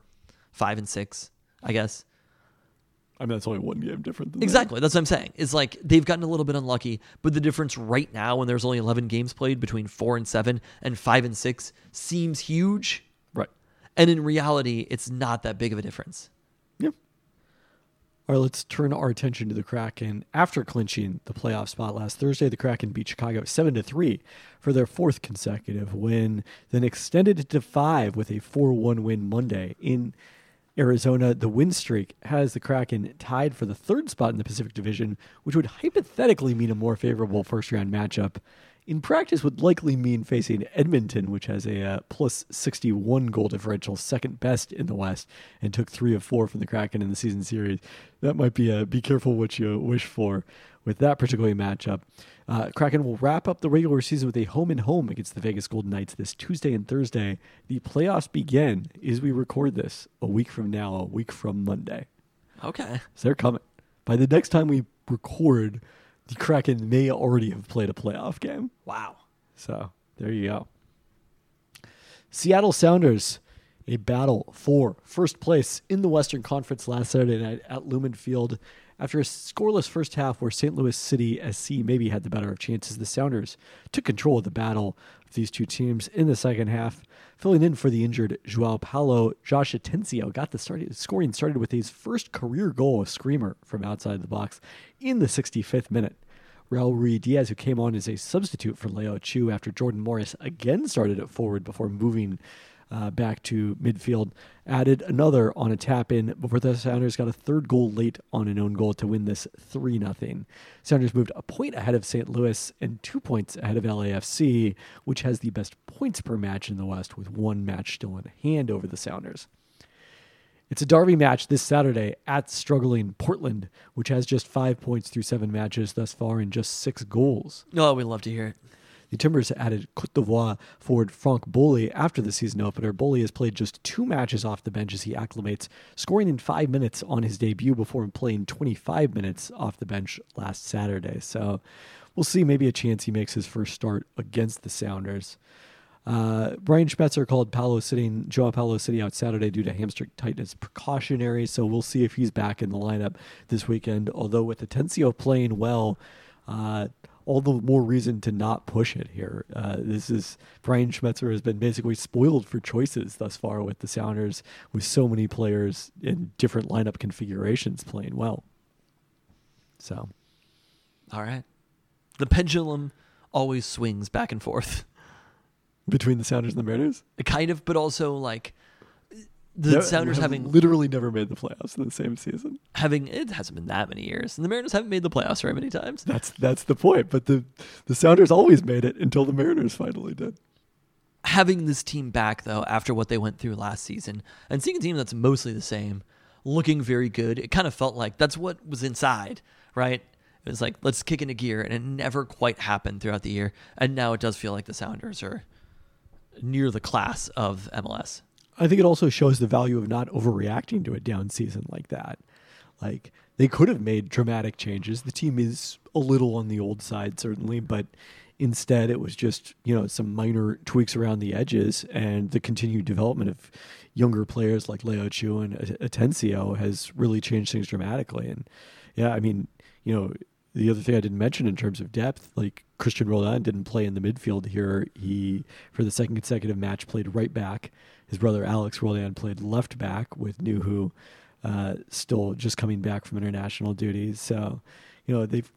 five and six, I guess. I mean, that's only one game different. Than that. Exactly. That's what I'm saying. It's like they've gotten a little bit unlucky, but the difference right now, when there's only 11 games played between four and seven and five and six, seems huge. Right. And in reality, it's not that big of a difference. All right, let's turn our attention to the Kraken. After clinching the playoff spot last Thursday, the Kraken beat Chicago seven to three for their fourth consecutive win, then extended it to five with a four-one win Monday in Arizona. The win streak has the Kraken tied for the third spot in the Pacific Division, which would hypothetically mean a more favorable first-round matchup. In practice, would likely mean facing Edmonton, which has a uh, plus 61 goal differential, second best in the West, and took three of four from the Kraken in the season series. That might be a be careful what you wish for with that particular matchup. Uh, Kraken will wrap up the regular season with a home and home against the Vegas Golden Knights this Tuesday and Thursday. The playoffs begin as we record this a week from now, a week from Monday. Okay. So they're coming. By the next time we record, the Kraken may already have played a playoff game. Wow. So there you go. Seattle Sounders, a battle for first place in the Western Conference last Saturday night at Lumen Field. After a scoreless first half where St. Louis City SC maybe had the better of chances, the Sounders took control of the battle of these two teams in the second half. Filling in for the injured Joao Paulo, Josh Atencio got the started, scoring started with his first career goal, a screamer from outside the box, in the 65th minute. Raul Ruidíaz, who came on as a substitute for Leo Chu after Jordan Morris again started at forward before moving uh, back to midfield, added another on a tap in before the Sounders got a third goal late on an own goal to win this 3 0. Sounders moved a point ahead of St. Louis and two points ahead of LAFC, which has the best points per match in the West, with one match still in hand over the Sounders. It's a derby match this Saturday at struggling Portland, which has just five points through seven matches thus far and just six goals. Oh, we love to hear it. The Timbers added Cote d'Ivoire forward Franck Boli after the season opener. Boli has played just two matches off the bench as he acclimates, scoring in five minutes on his debut before playing 25 minutes off the bench last Saturday. So we'll see maybe a chance he makes his first start against the Sounders. Uh, Brian Schmetzer called Paolo sitting Joao Paulo sitting out Saturday due to hamstring tightness precautionary, so we'll see if he's back in the lineup this weekend. Although with Atencio playing well, uh, all the more reason to not push it here. Uh, this is Brian Schmetzer has been basically spoiled for choices thus far with the Sounders, with so many players in different lineup configurations playing well. So, All right. The pendulum always swings back and forth. Between the Sounders and the Mariners, Kind of, but also like the No, Sounders having literally never made the playoffs in the same season. having it hasn't been that many years, and the Mariners haven't made the playoffs very many times. That's that's the point. But the the Sounders always made it until the Mariners finally did. Having this team back though, after what they went through last season, and seeing a team that's mostly the same, looking very good, it kind of felt like that's what was inside, right? It was like let's kick into gear, and it never quite happened throughout the year, and now it does feel like the Sounders are near the class of MLS. I think it also shows the value of not overreacting to a down season like that. Like they could have made dramatic changes. The team is a little on the old side certainly, but instead it was just, you know, some minor tweaks around the edges and the continued development of younger players like Leo Chu and Atencio has really changed things dramatically. And yeah, I mean, you know, the other thing I didn't mention in terms of depth, like Christian Roldan didn't play in the midfield here. He, for the second consecutive match, played right back. His brother Alex Roldan played left back with Nouhou uh, still just coming back from international duties. So, you know, they've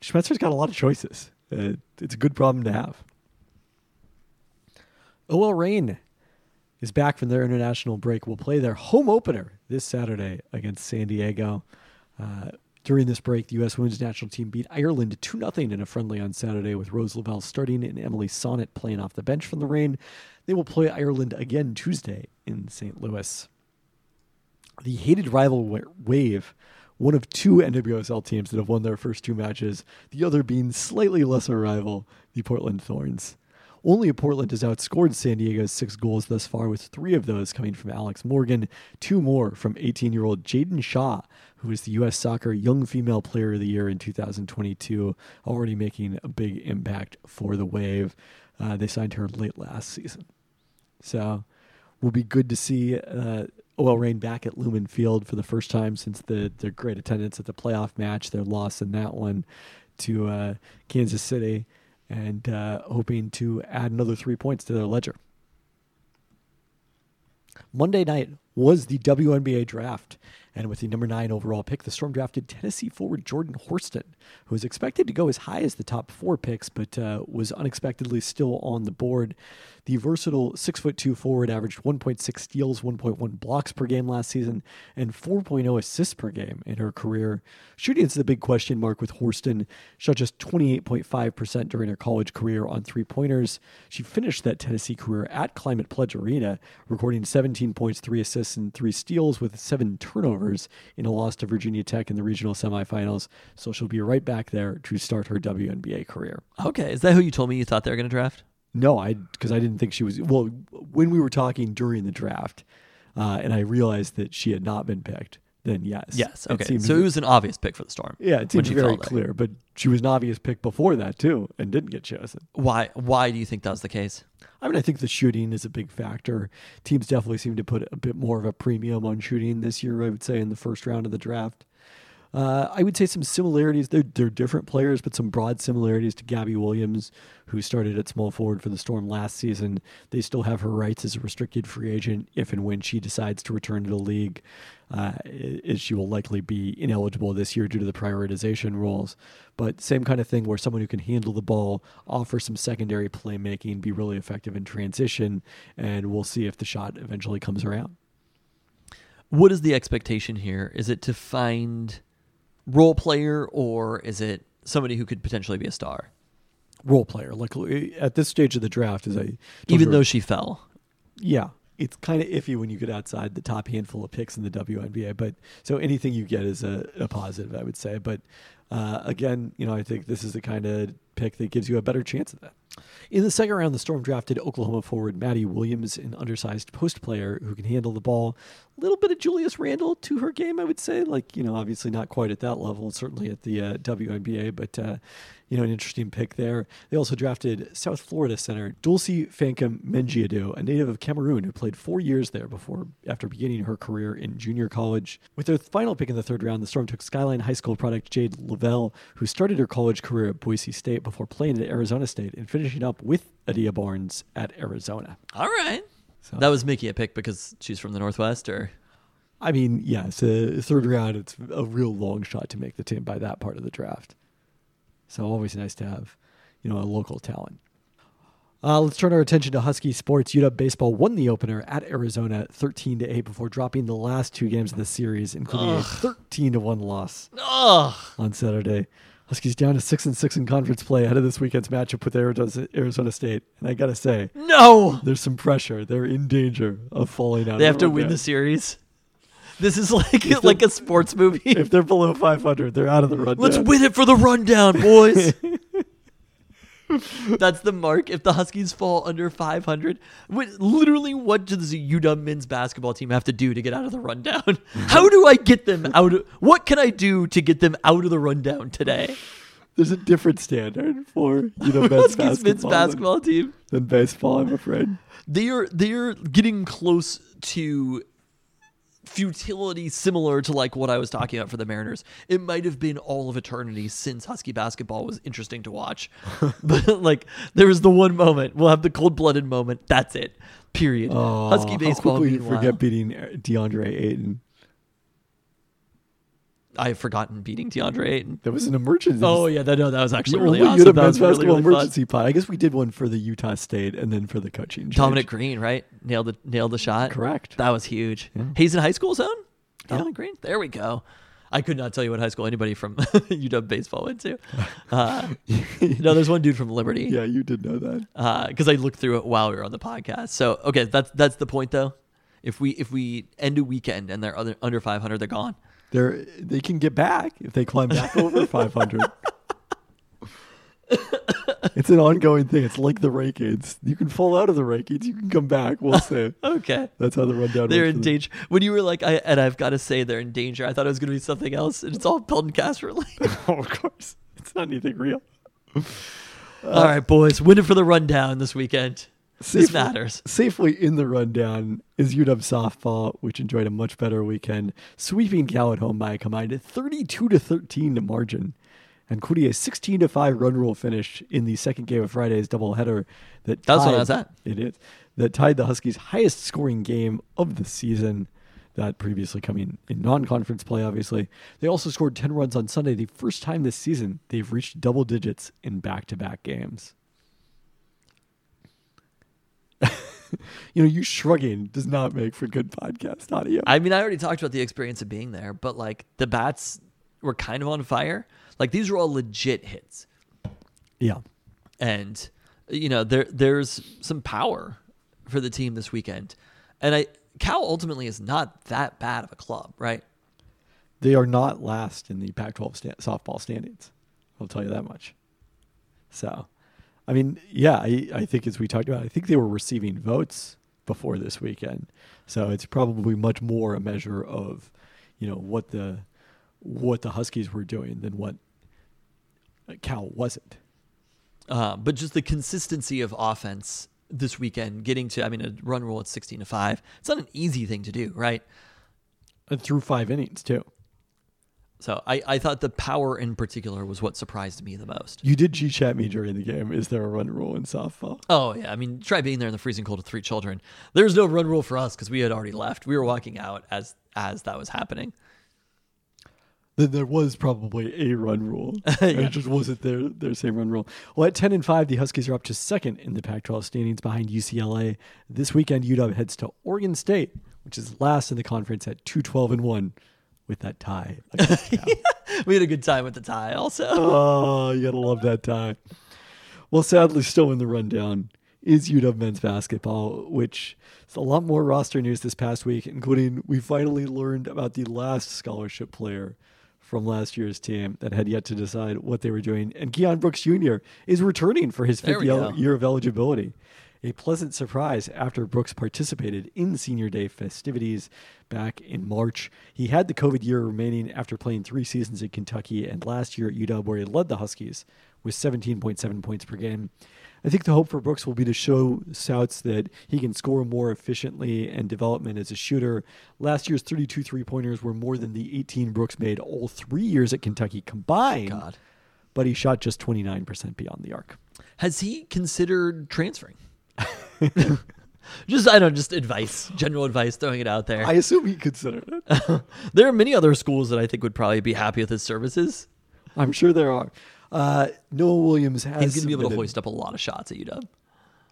Schmetzer's got a lot of choices. Uh, it's a good problem to have. OL Reign is back from their international break. Will play their home opener this Saturday against San Diego. Uh, during this break, the U.S. women's national team beat Ireland 2 0 in a friendly on Saturday with Rose Lavelle starting and Emily Sonnett playing off the bench from the Reign. They will play Ireland again Tuesday in St. Louis. The hated rival Wave, one of two NWSL teams that have won their first two matches, the other being slightly lesser rival, the Portland Thorns. Only Portland has outscored San Diego's six goals thus far, with three of those coming from Alex Morgan, two more from 18 year old Jaedyn Shaw, who is the U.S. Soccer Young Female Player of the Year in 2022, already making a big impact for the Wave. Uh, they signed her late last season. So, will be good to see uh, OL Reign back at Lumen Field for the first time since the their great attendance at the playoff match. Their loss in that one to uh, Kansas City, and uh, hoping to add another three points to their ledger. Monday night was the WNBA draft. And with the number nine overall pick, the Storm drafted Tennessee forward Jordan Horston, who was expected to go as high as the top four picks, but uh, was unexpectedly still on the board. The versatile six foot two forward averaged 1.6 steals, 1.1 blocks per game last season, and 4.0 assists per game in her career. Shooting is the big question mark with Horston. Shot just 28.5% during her college career on three pointers. She finished that Tennessee career at Climate Pledge Arena, recording 17 points, three assists, and three steals with seven turnovers in a loss to Virginia Tech in the regional semifinals. So she'll be right back there to start her WNBA career. Okay, is that who you told me you thought they were going to draft? No, I because I didn't think she was. Well, when we were talking during the draft, uh, and I realized that she had not been picked, then yes, Yes. It Okay. seemed- So it was an obvious pick for the Storm. yeah, it seemed very clear. But she was an obvious pick before that too, and didn't get chosen. Why? Why do you think that was the case? I mean, I think the shooting is a big factor. Teams definitely seem to put a bit more of a premium on shooting this year. I would say in the first round of the draft. Uh, I would say some similarities. They're, they're different players, but some broad similarities to Gabby Williams, who started at small forward for the Storm last season. They still have her rights as a restricted free agent if and when she decides to return to the league, uh, as she will likely be ineligible this year due to the prioritization rules. But same kind of thing where someone who can handle the ball, offer some secondary playmaking, be really effective in transition, and we'll see if the shot eventually comes around. What is the expectation here? Is it to find role player or is it somebody who could potentially be a star? Role player, like at this stage of the draft, as I Even though she fell. yeah, it's kind of iffy when you get outside the top handful of picks in the WNBA. But so anything you get is a, a positive, I would say. But uh, again, you know, I think this is the kind of pick that gives you a better chance of that. In the second round, the Storm drafted Oklahoma forward Maddie Williams, an undersized post player who can handle the ball. Little bit of Julius Randle to her game, I would say. Like, you know, obviously not quite at that level, certainly at the uh, WNBA, but, uh, you know, an interesting pick there. They also drafted South Florida center Dulcy Fankam Mendjiadeu, a native of Cameroon who played four years there before after beginning her career in junior college. With their final pick in the third round, the Storm took Skyline High School product Jade Loville, who started her college career at Boise State before playing at Arizona State and finishing up with Adia Barnes at Arizona. All right. So That was Mickey a pick because she's from the Northwest or I mean, yes, a third round, it's a real long shot to make the team by that part of the draft. So always nice to have, you know, a local talent. Uh, let's turn our attention to Husky sports. UW baseball won the opener at Arizona, thirteen to eight, before dropping the last two games of the series, including a thirteen to one loss Ugh. on Saturday. Huskies down to six and six in conference play ahead of this weekend's matchup with Arizona Arizona State, and I gotta say, No. there's some pressure. They're in danger of falling out. They have to win the series. This is like like a sports movie. if they're below 500, they're out of the rundown. Let's win it for the rundown, boys. That's the mark. If the Huskies fall under 500, what, literally, what does the UW men's basketball team have to do to get out of the rundown? How do I get them out of? What can I do to get them out of the rundown today? There's a different standard for you know men's Huskies basketball, men's basketball team. Than, than baseball. I'm afraid. They are they are getting close to futility similar to like what I was talking about for the Mariners. It might have been all of eternity since Husky basketball was interesting to watch. but like there was the one moment. We'll have the cold-blooded moment. That's it. Period. Oh, Husky baseball How quickly you forget beating uh, DeAndre Ayton. I've forgotten beating DeAndre Ayton. That was an emergency. Oh yeah, that no, that was actually really awesome. That men's was really, really fun. emergency pod. I guess we did one for the Utah State and then for the coaching. Dominic Green, right? Nailed the nailed the shot. Correct. That was huge. He's in High School zone? Dominic Green? There we go. I could not tell you what high school anybody from UW baseball went to. Uh, no, there's one dude from Liberty. Yeah, you did know that. Because I looked through it while we were on the podcast. So okay, that's that's the point though. If we if we end a weekend and they're under, under 500, they're gone. They're they can get back if they climb back over 500. it's an ongoing thing. It's like the rankings. You can fall out of the rankings. You can come back. We'll see. Okay. That's how the rundown. Is. They're in danger. When you were like, I, and I've got to say they're in danger. I thought it was going to be something else, and it's all Pelton Cast related. Oh, of course, it's not anything real. all right, boys, Winning for the rundown this weekend. This matters. Safely in the rundown is UW softball, which enjoyed a much better weekend, sweeping Cal at home by a combined 32 to 13 to margin, and including a 16 to 5 run rule finish in the second game of Friday's doubleheader. That That's what I was at. It is that tied the Huskies' highest scoring game of the season. That previously coming in non-conference play, obviously. They also scored 10 runs on Sunday, the first time this season they've reached double digits in back-to-back games. you know, you shrugging does not make for good podcast audio. I mean, I already talked about the experience of being there, but like the bats were kind of on fire. Like these were all legit hits, yeah. and you know there there's some power for the team this weekend, and I Cal ultimately is not that bad of a club, right? They are not last in the Pac-12 sta- softball standings. I'll tell you that much. So, I mean, yeah, I, I think as we talked about, I think they were receiving votes before this weekend. So it's probably much more a measure of, you know, what the what the Huskies were doing than what Cal wasn't. Uh, but just the consistency of offense this weekend, getting to I mean a run rule at sixteen to five. It's not an easy thing to do, right? And through five innings too. So I, I thought the power in particular was what surprised me the most. You did G chat me during the game. Is there a run rule in softball? Oh yeah, I mean, try being there in the freezing cold with three children. There's no run rule for us because we had already left. We were walking out as as that was happening. then there was probably a run rule. And It just wasn't their their same run rule. Well, at ten and five, the Huskies are up to second in the Pac-12 standings behind UCLA. This weekend, UW heads to Oregon State, which is last in the conference at two twelve and one, with that tie. We had a good time with the tie, also. oh, you gotta love that tie. Well, sadly, still in the rundown is UW men's basketball, which is a lot more roster news this past week, including we finally learned about the last scholarship player from last year's team that had yet to decide what they were doing. And Keion Brooks Jr. is returning for his fifth year go. year of eligibility. A pleasant surprise after Brooks participated in senior day festivities back in March. He had the COVID year remaining after playing three seasons in Kentucky and last year at UW, where he led the Huskies with 17.7 points per game. I think the hope for Brooks will be to show Souts that he can score more efficiently and development as a shooter. Last year's 32 three pointers were more than the 18 Brooks made all three years at Kentucky combined, God. but he shot just 29% beyond the arc. Has he considered transferring? just I don't know, just advice, general advice, throwing it out there. I assume he considered it. there are many other schools that I think would probably be happy with his services. I'm sure there are. Uh, Noah Williams has He's going to be able to hoist up a lot of shots at UW.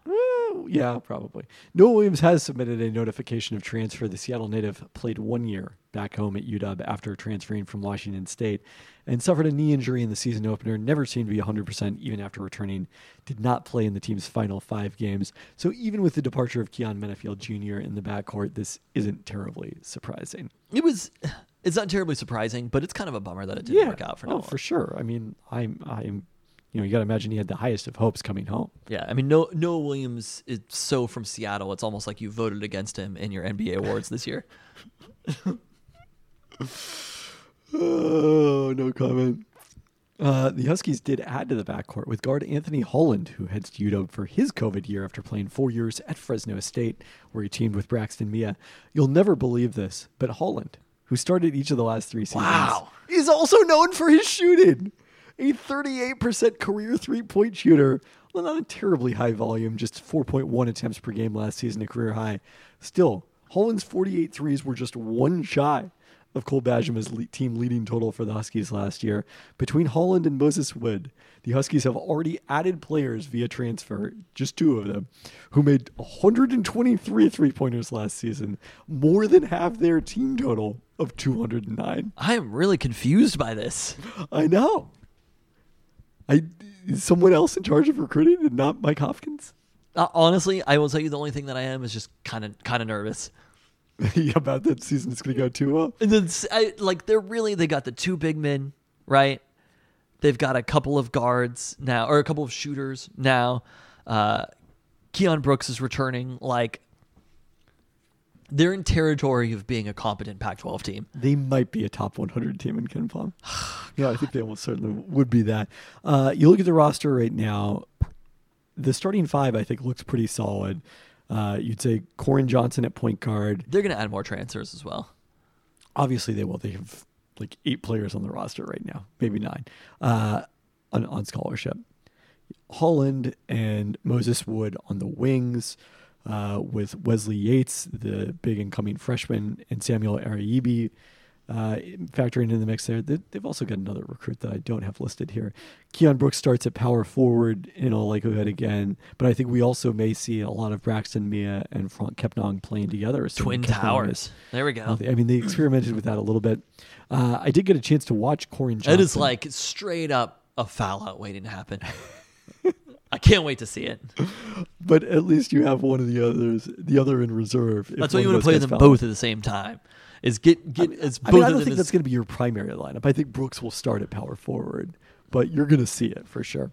Well, yeah, probably. Noah Williams has submitted a notification of transfer. The Seattle native played one year back home at UW after transferring from Washington State and suffered a knee injury in the season opener. Never seemed to be 100% even after returning. Did not play in the team's final five games. So even with the departure of Keyon Menifield Jr. in the backcourt, this isn't terribly surprising. It was. It's not terribly surprising, but it's kind of a bummer that it didn't work out for oh, for sure. I mean, I'm, I'm, you know, you got to imagine he had the highest of hopes coming home. Yeah, I mean, no, Noah Williams is so from Seattle. It's almost like you voted against him in your NBA awards this year. Oh, no comment. Uh, the Huskies did add to the backcourt with guard Anthony Holland, who heads to UW for his COVID year after playing four years at Fresno State, where he teamed with Braxton Meah. You'll never believe this, but Holland, who started each of the last three seasons, Wow. is also known for his shooting. A 38% career three point shooter. Well, not a terribly high volume, just 4.1 attempts per game last season, a career high. Still, Holland's 48 threes were just one shy of Cole Bajema's le- team leading total for the Huskies last year. Between Holland and Moses Wood, the Huskies have already added players via transfer, just two of them, who made 123 three pointers last season, more than half their team total of 209. I am really confused by this. I know. I is someone else in charge of recruiting and not Mike Hopkins? Uh, honestly, I will tell you the only thing that I am is just kind of kind of nervous. about that season it's going to go too well. And then I, like they're really they got the two big men, right? They've got a couple of guards now, or a couple of shooters now. Uh, Keion Brooks is returning. Like they're in territory of being a competent Pac-12 team. They might be a top 100 team in KenPom. yeah, I think they almost certainly would be that. Uh, you look at the roster right now. the starting five, I think, looks pretty solid. Uh, you'd say Koren Johnson at point guard. They're going to add more transfers as well. Obviously, they will. They have like eight players on the roster right now, maybe nine, uh, on, on scholarship. Holland and Moses Wood on the wings, uh, with Wesley Yates, the big incoming freshman, and Samuel Ariyibi uh, factoring into the mix there. They, they've also got another recruit that I don't have listed here. Keion Brooks starts at power forward in all likelihood again, but I think we also may see a lot of Braxton Meah and Franck Kepnang playing together. assuming Twin Towers. There we go. I mean, they experimented with that a little bit. Uh, I did get a chance to watch Koren Johnson. It is like straight up a foul out waiting to happen. I can't wait to see it. but at least you have one of the others, the other in reserve. That's why you want to play them both at the same time. Is get get I both mean, I don't think that's going to be your primary lineup. I think Brooks will start at power forward, but you're going to see it for sure.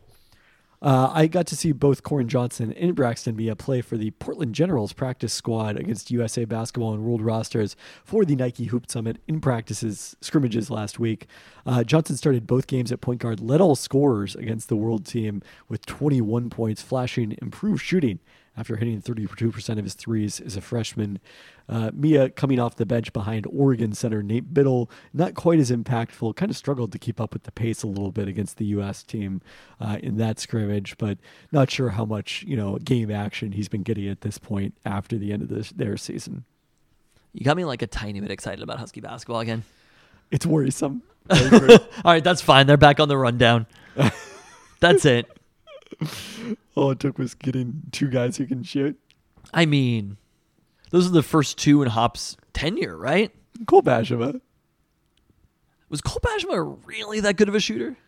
Uh, I got to see both Koren Johnson and Braxton Meah play for the Portland Generals practice squad against USA Basketball and World Rosters for the Nike Hoop Summit in practices scrimmages last week. Uh, Johnson started both games at point guard, led all scorers against the World team with 21 points, flashing improved shooting after hitting 32% of his threes as a freshman. Uh, Meah coming off the bench behind Oregon center Nate Bittle, not quite as impactful, kind of struggled to keep up with the pace a little bit against the U.S. team uh, in that scrimmage, but not sure how much you know game action he's been getting at this point after the end of this, their season. you got me like a tiny bit excited about Husky basketball again. It's worrisome. All right, that's fine. They're back on the rundown. That's it. All it took was getting two guys who can shoot. I mean, those are the first two in Hop's tenure, right? Cole Bajema. Was Cole Bajema really that good of a shooter?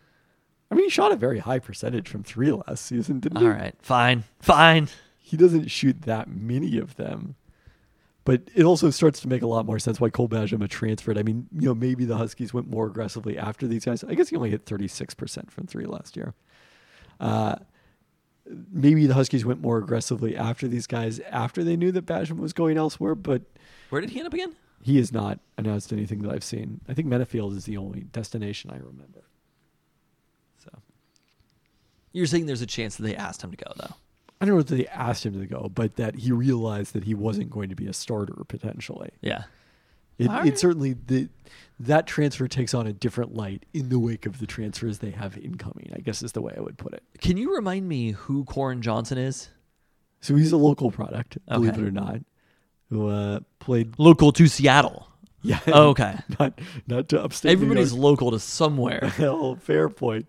I mean, he shot a very high percentage from three last season, didn't he? All right, fine, fine. he doesn't shoot that many of them. But it also starts to make a lot more sense why Cole Bajema transferred. I mean, you know, maybe the Huskies went more aggressively after these guys. I guess he only hit 36% from three last year. Uh, maybe the Huskies went more aggressively after these guys after they knew that Bajema was going elsewhere, but Where did he end up again? he has not announced anything that I've seen. I think Menifield is the only destination I remember. So You're saying there's a chance that they asked him to go though. I don't know if they asked him to go, but that he realized that he wasn't going to be a starter potentially. Yeah. It, All it certainly the that transfer takes on a different light in the wake of the transfers they have incoming. I guess is the way I would put it. Can you remind me who Koren Johnson is? So he's a local product, believe Okay. it or not, who uh, played. Local to Seattle. Yeah, Oh, okay. not not to upstate. New Everybody's York. local to somewhere. oh, fair point.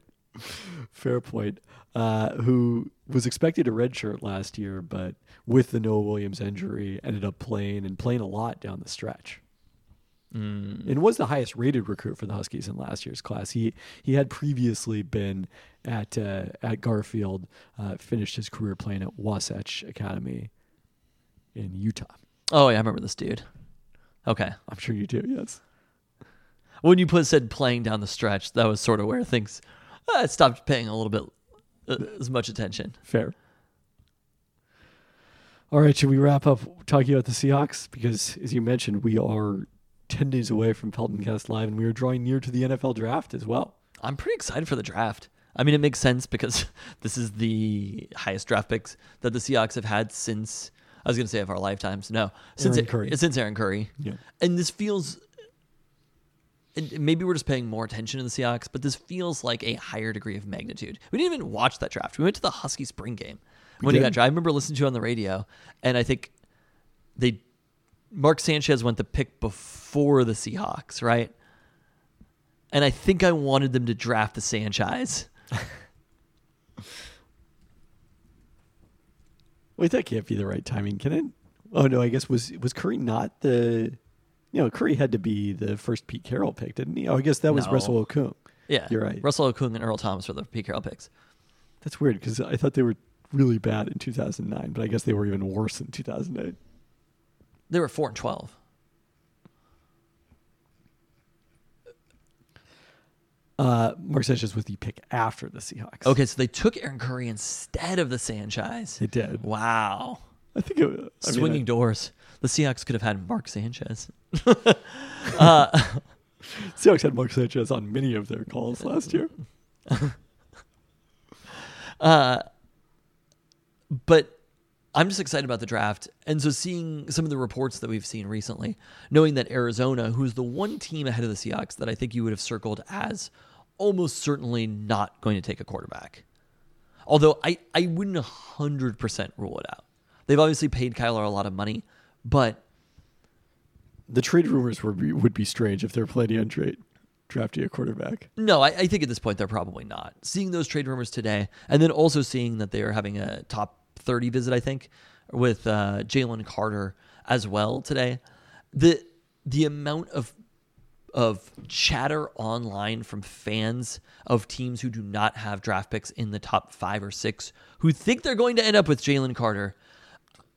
Fair point. Uh, who was expected to redshirt last year, but with the Noah Williams injury, ended up playing and playing a lot down the stretch. And was the highest rated recruit for the Huskies in last year's class. He he had previously been at uh, at Garfield, uh, finished his career playing at Wasatch Academy in Utah. Oh yeah, I remember this dude. Okay. I'm sure you do. Yes. When you put said playing down the stretch, that was sort of where things I stopped paying a little bit uh, as much attention. Fair. All right, should we wrap up talking about the Seahawks? Because as you mentioned, we are ten days away from Pelton mm-hmm. Cast Live, and we are drawing near to the NFL draft as well. I'm pretty excited for the draft. I mean, it makes sense because this is the highest draft picks that the Seahawks have had since I was going to say of our lifetimes. No, since Aaron Curry. since Aaron Curry. Yeah. And this feels and maybe we're just paying more attention to the Seahawks, but this feels like a higher degree of magnitude. We didn't even watch that draft. We went to the Husky spring game when he got drafted. I remember listening to it on the radio, and I think they Mark Sanchez went the pick before the Seahawks, right? And I think I wanted them to draft the Sanchez. Wait, that can't be the right timing, can it? Oh no, I guess was was Curry not the you know, Curry had to be the first Pete Carroll pick, didn't he? Oh, I guess that was No. Russell Okung. Yeah, You're right. Russell Okung and Earl Thomas were the Pete Carroll picks. That's weird because I thought they were really bad in 2009, but I guess they were even worse in 2008. They were four and twelve. Uh, Mark Sanchez was the pick after the Seahawks. Okay, so they took Aaron Curry instead of the Sanchez. They did. Wow. I think it was I mean, Swinging I- doors. The Seahawks could have had Mark Sanchez. Seahawks had Mark Sanchez on many of their calls last year. but I'm just excited about the draft. And so seeing some of the reports that we've seen recently, knowing that Arizona, who's the one team ahead of the Seahawks that I think you would have circled as almost certainly not going to take a quarterback. Although I, I wouldn't 100% rule it out. They've obviously paid Kyler a lot of money, but The trade rumors would be, would be strange if they're planning on trade drafting a quarterback. No, I, I think at this point they're probably not. Seeing those trade rumors today, and then also seeing that they are having a top 30 visit, I think, with uh, Jalen Carter as well today. The the amount of of chatter online from fans of teams who do not have draft picks in the top five or six who think they're going to end up with Jalen Carter.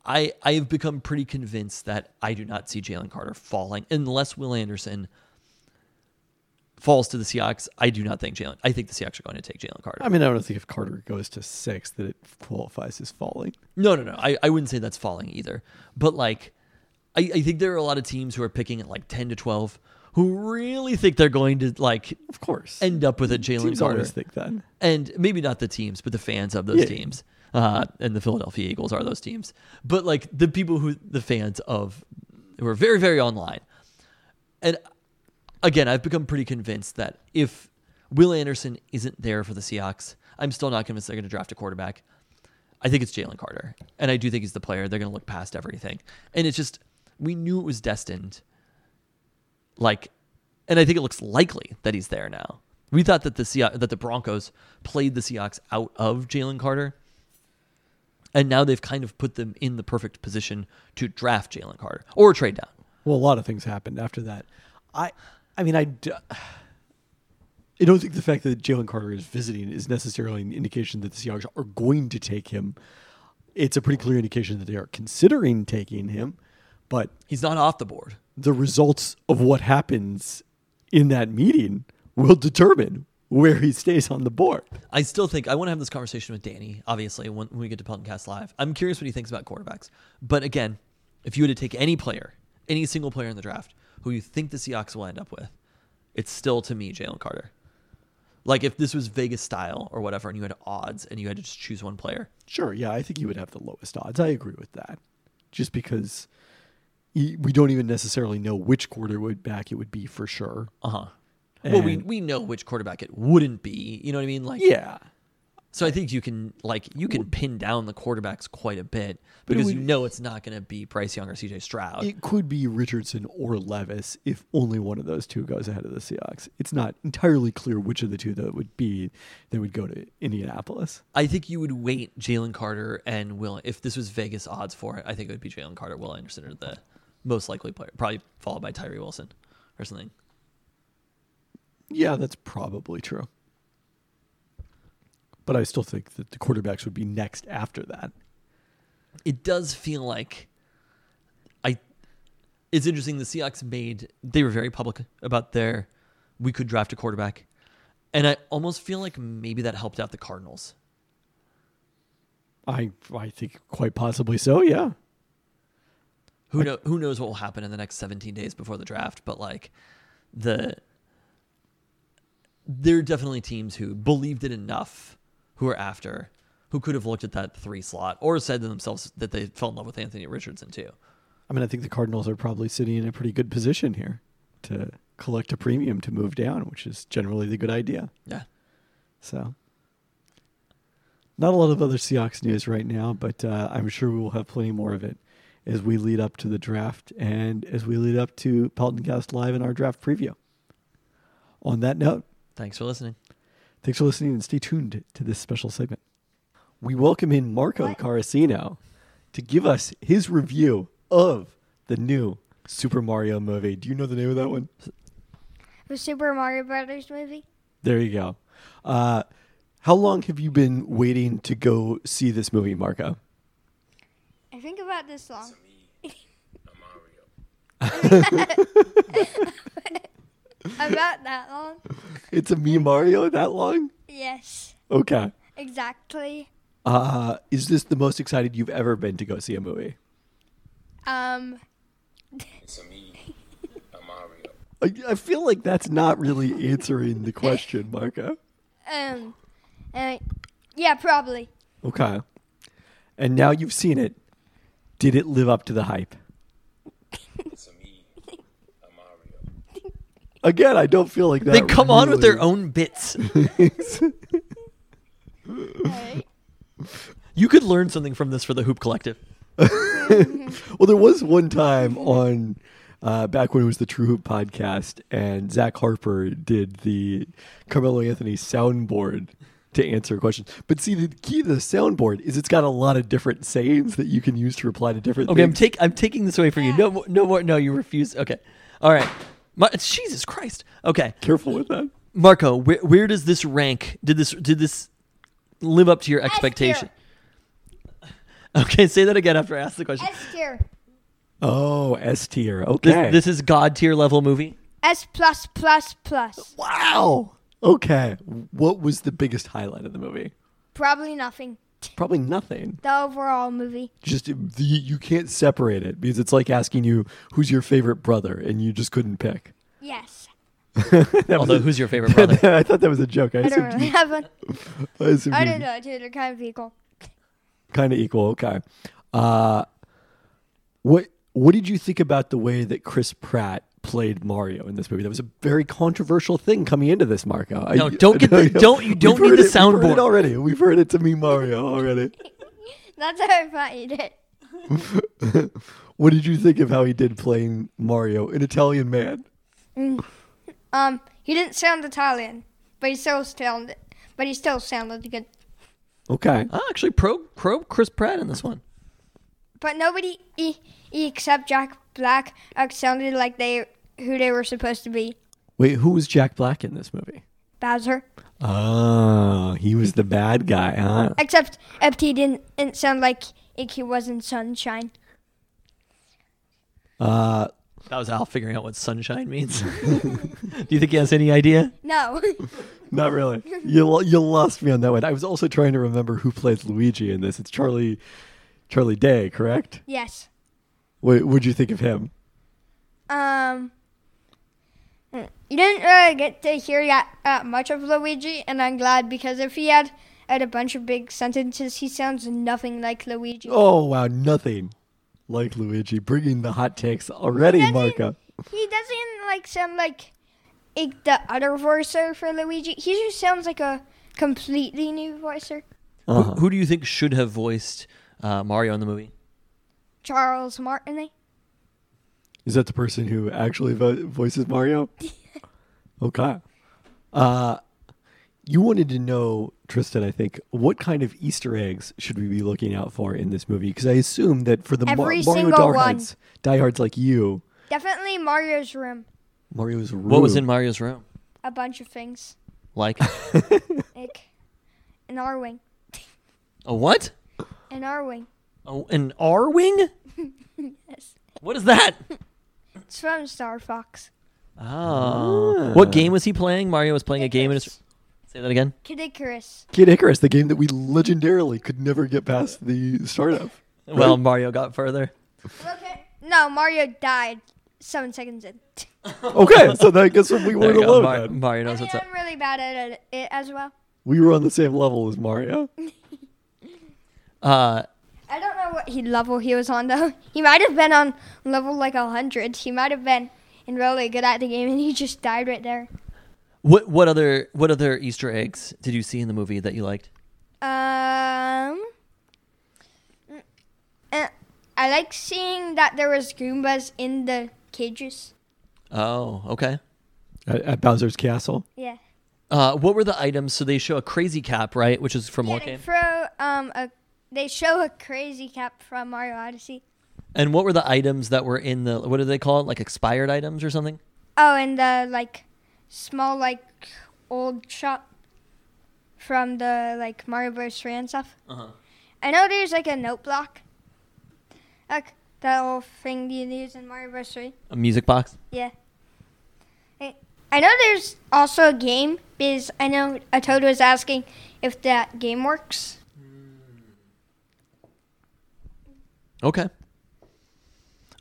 I I have become pretty convinced that I do not see Jalen Carter falling unless Will Anderson falls to the Seahawks. I do not think Jalen. I think the Seahawks are going to take Jalen Carter. I mean, I don't think if Carter goes to six that it qualifies as falling. No, no, no. I, I wouldn't say that's falling either. But like, I, I think there are a lot of teams who are picking at like ten to twelve who really think they're going to like Of course. end up with a Jalen Carter. always think that. and maybe not the teams, but the fans of those Yeah. teams. Uh, and the Philadelphia Eagles are those teams. But like the people who the fans of who are very very online. And again, I've become pretty convinced that if Will Anderson isn't there for the Seahawks, I'm still not convinced they're going to draft a quarterback. I think it's Jalen Carter, and I do think he's the player. They're going to look past everything, and it's just we knew it was destined. Like, and I think it looks likely that he's there now. We thought that the that the Broncos played the Seahawks out of Jalen Carter, and now they've kind of put them in the perfect position to draft Jalen Carter or trade down. Well, a lot of things happened after that. I, I mean, I, d- I don't think the fact that Jalen Carter is visiting is necessarily an indication that the Seahawks are going to take him. It's a pretty clear indication that they are considering taking him, but He's not off the board. the results of what happens in that meeting will determine where he stays on the board. I still think I want to have this conversation with Danny, obviously, when, when we get to Peltoncast Live. I'm curious what he thinks about quarterbacks. But again, if you were to take any player, any single player in the draft who you think the Seahawks will end up with, it's still to me Jalen Carter. Like if this was Vegas style or whatever, and you had odds and you had to just choose one player, Sure, yeah, I think you would have the lowest odds. I agree with that. Just because we don't even necessarily know which quarterback it would be for sure. uh huh. Well, we we know which quarterback it wouldn't be. You know what I mean? Like Yeah. So I think you can like you can pin down the quarterbacks quite a bit because you know it's not going to be Bryce Young or C.J. Stroud. It could be Richardson or Levis if only one of those two goes ahead of the Seahawks. It's not entirely clear which of the two that would be that would go to Indianapolis. I think you would wait Jalen Carter and Will. If this was Vegas odds for it, I think it would be Jalen Carter, Will Anderson are the most likely player, probably followed by Tyree Wilson or something. Yeah, that's probably true. But I still think that the quarterbacks would be next after that. It does feel like I. It's interesting. The Seahawks made they were very public about their we could draft a quarterback, and I almost feel like maybe that helped out the Cardinals. I I think quite possibly so, yeah. who know who knows what will happen in the next 17 days before the draft but like the there are definitely teams who believed it enough who are after who could have looked at that three slot or said to themselves that they fell in love with Anthony Richardson too. I mean, I think the Cardinals are probably sitting in a pretty good position here to collect a premium to move down, which is generally the good idea. Yeah. So, not a lot of other Seahawks news right now, but uh, I'm sure we will have plenty more of it as we lead up to the draft and as we lead up to Peltoncast Live in our draft preview. On that note, Thanks for listening. Thanks for listening and stay tuned to this special segment. We welcome in Marco Carasino to give us his review of the new Super Mario movie. Do you know the name of that one? The Super Mario Brothers movie? There you go. Uh, how long have you been waiting to go see this movie, Marco? I think about this long. about that long? It's a me Mario that long? Yes, Okay. exactly. Uh, is this the most excited you've ever been to go see a movie? Um, It's a me, a Mario. I, I feel like that's not really answering the question, Marco. um, uh, yeah, probably. Okay. and now you've seen it. Did it live up to the hype? To me, a Mario. Again, I don't feel like that. They come on with their own bits. You could learn something from this for the Hoop Collective. Well, there was one time on uh, back when it was the TrueHoop podcast, and Zach Harper did the Carmelo Anthony soundboard to answer questions. But see, the key to the soundboard is it's got a lot of different sayings that you can use to reply to different Okay, I'm take I'm taking this away from you. No, no more. No, you refuse. Okay, all right. Ma- Jesus Christ. Okay, Careful with that. Marco, where where does this rank? Did this did this live up to your expectation? Okay, say that again after I ask the question. S tier. Oh, S tier. This, Okay. this is God tier level movie. S plus plus plus. wow. Okay. What was the biggest highlight of the movie? Probably nothing. Probably nothing. The overall movie. Just the, you can't separate it because it's like asking you who's your favorite brother, and you just couldn't pick. Yes. That was Although, a- whould your favorite brother? I thought that was a joke. I I don't really you, have one. I I don't know, dude. They're kind of equal. kind of equal. Okay. Uh, what What did you think about the way that Chris Pratt played Mario in this movie? That was a very controversial thing coming into this, Marco. I- No, don't get the- don't- you don't need the it- We've heard soundboard. it already. We've heard it to me, Mario already. That's how I thought you did. what did you think of how he did playing Mario, an Italian man? Um, he didn't sound Italian, but he still sounded, but he still sounded good. Okay. Ah, actually, pro pro Chris Pratt in this one. But nobody e- except Jack Black uh, sounded like they who they were supposed to be. Wait, who was Jack Black in this movie? Bowser. Oh, he was the bad guy, huh? Except he didn't, didn't sound like like he was in Sunshine. Uh, That was Al figuring out what sunshine means. Do you think he has any idea? No. Not really. You you lost me on that one. I was also trying to remember who plays Luigi in this. It's Charlie Charlie Day, correct? yes. What would you think of him? Um. You didn't really get to hear that uh, much of Luigi, and I'm glad because if he had had a bunch of big sentences, he sounds nothing like Luigi. Oh wow, nothing like Luigi. Bringing the hot takes already, Doesn't- Marco. He doesn't like sound like, like the other voicer for Luigi. He just sounds like a completely new voicer. Uh-huh. Who, who do you think should have voiced uh, Mario in the movie? Charles Martinet. Is that the person who actually vo- voices Mario? okay. Uh, you wanted to know, Tristan, I think, what kind of Easter eggs should we be looking out for in this movie? Because I assume that for the Mar- Every Mario diehards, diehards like you, Definitely Mario's room. Mario's room. What was in Mario's room? A bunch of things. Like Like an Arwing. a what? An Arwing. Oh, an Arwing? Yes. What is that? It's from Star Fox. Oh, what game was he playing? Mario was playing a game in his. Say that again. Kid Icarus. Kid Icarus, the game that we legendarily could never get past the start of. Well, Mario got further. Okay. No, Mario died seven seconds in. Okay, so that I guess we There weren't you go. alone Mar- then. Mario I knows mean, what's up. I'm really bad at it, it as well. We were on the same level as Mario. Uh, I don't know what he level he was on though. He might have been on level like a hundred. He might have been and really good at the game, and he just died right there. what what other what other Easter eggs did you see in the movie that you liked? Um, uh, I like seeing that there was Goombas in the cages. Oh, okay. At, at Bowser's Castle. Yeah. Uh, what were the items? So they show a crazy cap, right? Which is from yeah, what they game? throw um a they show a crazy cap from Mario Odyssey. And what were the items that were in the what do they call it? Like expired items or something? Oh, and the like small like old shop from the like Mario Bros. 3 and stuff. Uh-huh. I know there's like a note block. Like that little thing you use in Mario Bros. 3. A music box. Yeah. Hey, I know there's also a game because I know a Toad was asking if that game works. Okay.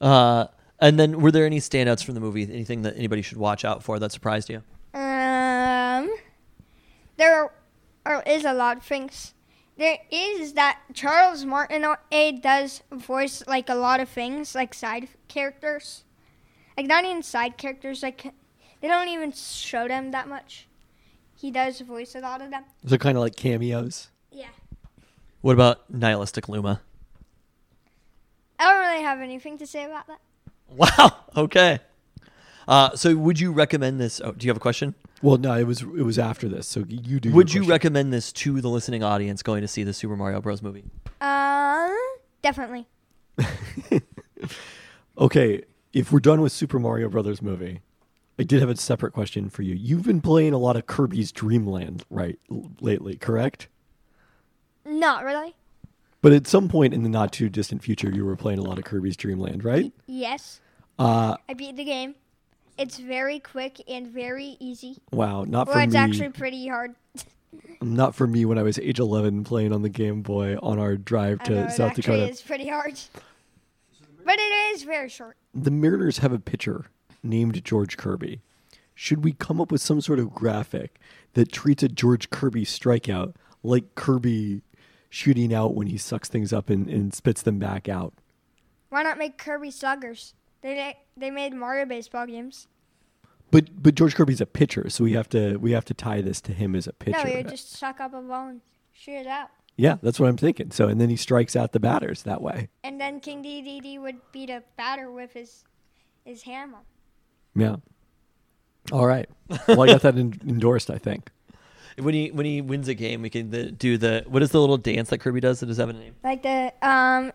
Uh, and then were there any standouts from the movie? Anything that anybody should watch out for that surprised you? Um, there are, is a lot of things. there is that Charles Martinet does voice like a lot of things, like side characters, like not even side characters. Like they don't even show them that much. He does voice a lot of them. So kind of like cameos. Yeah. What about nihilistic Luma? I don't really have anything to say about that. Wow. Okay. Uh, so would you recommend this? Oh, do you have a question? Well, no, it was it was after this. So you do. your Would you question. recommend this to the listening audience going to see the Super Mario Bros. movie? Uh, definitely. Okay, if we're done with Super Mario Brothers movie, I did have a separate question for you. You've been playing a lot of Kirby's Dream Land, right, l- lately, correct? Not really. But at some point in the not too distant future, you were playing a lot of Kirby's Dream Land, right? Yes. Uh, I beat the game. It's very quick and very easy. wow, not Or for it's me. actually pretty hard. Not for me when I was age 11 playing on the Game Boy on our drive to know, it South actually Dakota. It's pretty hard. But it is very short. The Mariners have a pitcher named George Kirby. Should we come up with some sort of graphic that treats a George Kirby strikeout like Kirby shooting out when he sucks things up and, and spits them back out? Why not make Kirby Sluggers? They they made Mario baseball games. But but George Kirby's a pitcher, so we have to we have to tie this to him as a pitcher. No, you just suck up a ball and shoot it out. yeah, that's what I'm thinking. So and then he strikes out the batters that way. And then King Dedede would beat a batter with his his hammer. Yeah. All right. Well, I got that en- endorsed. I think. When he when he wins a game, we can the, do the what is the little dance that Kirby does? That does have a name? Like the um,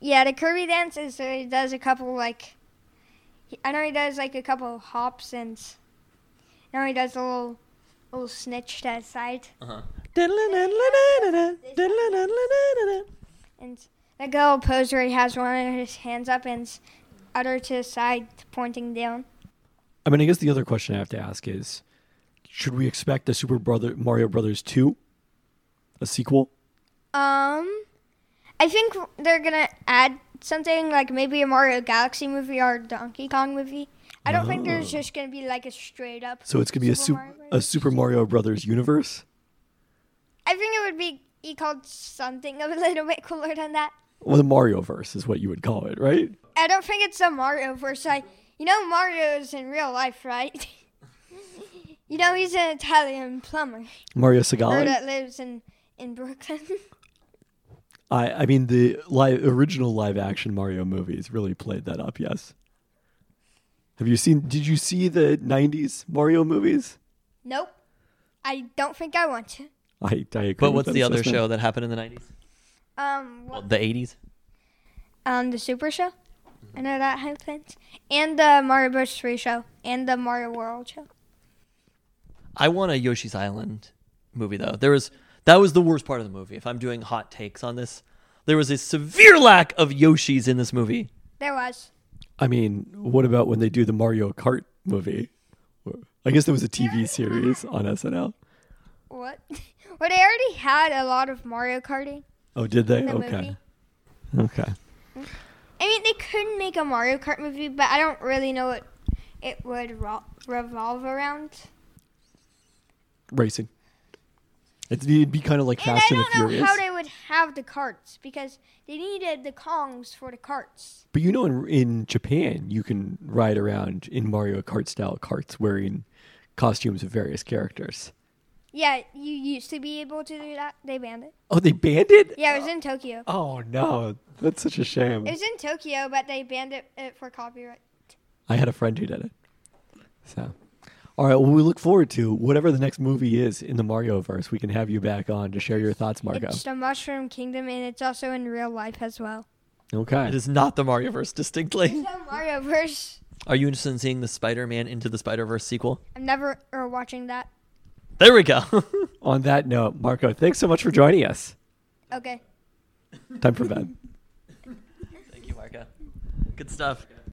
yeah, the Kirby dance is uh, he does a couple like, he- I know he does like a couple hops and, now he does a little little snitch to his side Uh-huh. and the girl pose where he has one of his hands up and other to his side pointing down. I mean, I guess the other question I have to ask is, should we expect a Super Brother Mario Brothers two, a sequel? Um, I think they're gonna add something like maybe a Mario Galaxy movie or a Donkey Kong movie. I don't think there's just gonna be like a straight up. So it's gonna be a Super super Mario a Brothers. Super Mario Brothers universe. I think it would be he called something a little bit cooler than that. Well, the Mario verse is what you would call it, right? I don't think it's a Mario verse. I, you know, Mario's in real life, right? you know, he's an Italian plumber Mario or Segale. that lives in in Brooklyn. I I mean the live original live action Mario movies really played that up. Yes. Have you seen? Did you see the '90s Mario movies? nope, I don't think I want to. I, I agree. But with what's that the other show that happened in the nineties? Um, Well, the eighties. um, the Super Show. I know that happens, and the Mario Bros. 3 show, and the Mario World show. I want a Yoshi's Island movie though. There was that was the worst part of the movie. If I'm doing hot takes on this, there was a severe lack of Yoshis in this movie. There was. I mean, what about when they do the Mario Kart movie? I guess there was a TV series on SNL. What? well, they already had a lot of Mario Karting Oh, did they? the Okay. movie. Okay. I mean, they couldn't make a Mario Kart movie, but I don't really know what it would ro- revolve around. Racing. It'd be, it'd be kind of like And Fast I and don't the know Furious. how they would have the carts because they needed the Kongs for the carts. But you know, in, in Japan, you can ride around in Mario Kart style carts wearing costumes of various characters. Yeah, you used to be able to do that. They banned it. Oh, they banned it? Yeah, it was in Tokyo. Oh, no. That's such a shame. It was in Tokyo, but they banned it, it for copyright. I had a friend who did it. So, all right. Well, we look forward to whatever the next movie is in the Mario verse. We can have you back on to share your thoughts, Marco. It's the Mushroom Kingdom, and it's also in real life as well. Okay. It is not the Mario verse distinctly. The Mario verse. Are you interested in seeing the Spider-Man Into the Spider-Verse sequel? I'm never or watching that. There we go. On that note, Marco, thanks so much for joining us. Okay. Time for bed. Thank you, Marco. Good stuff.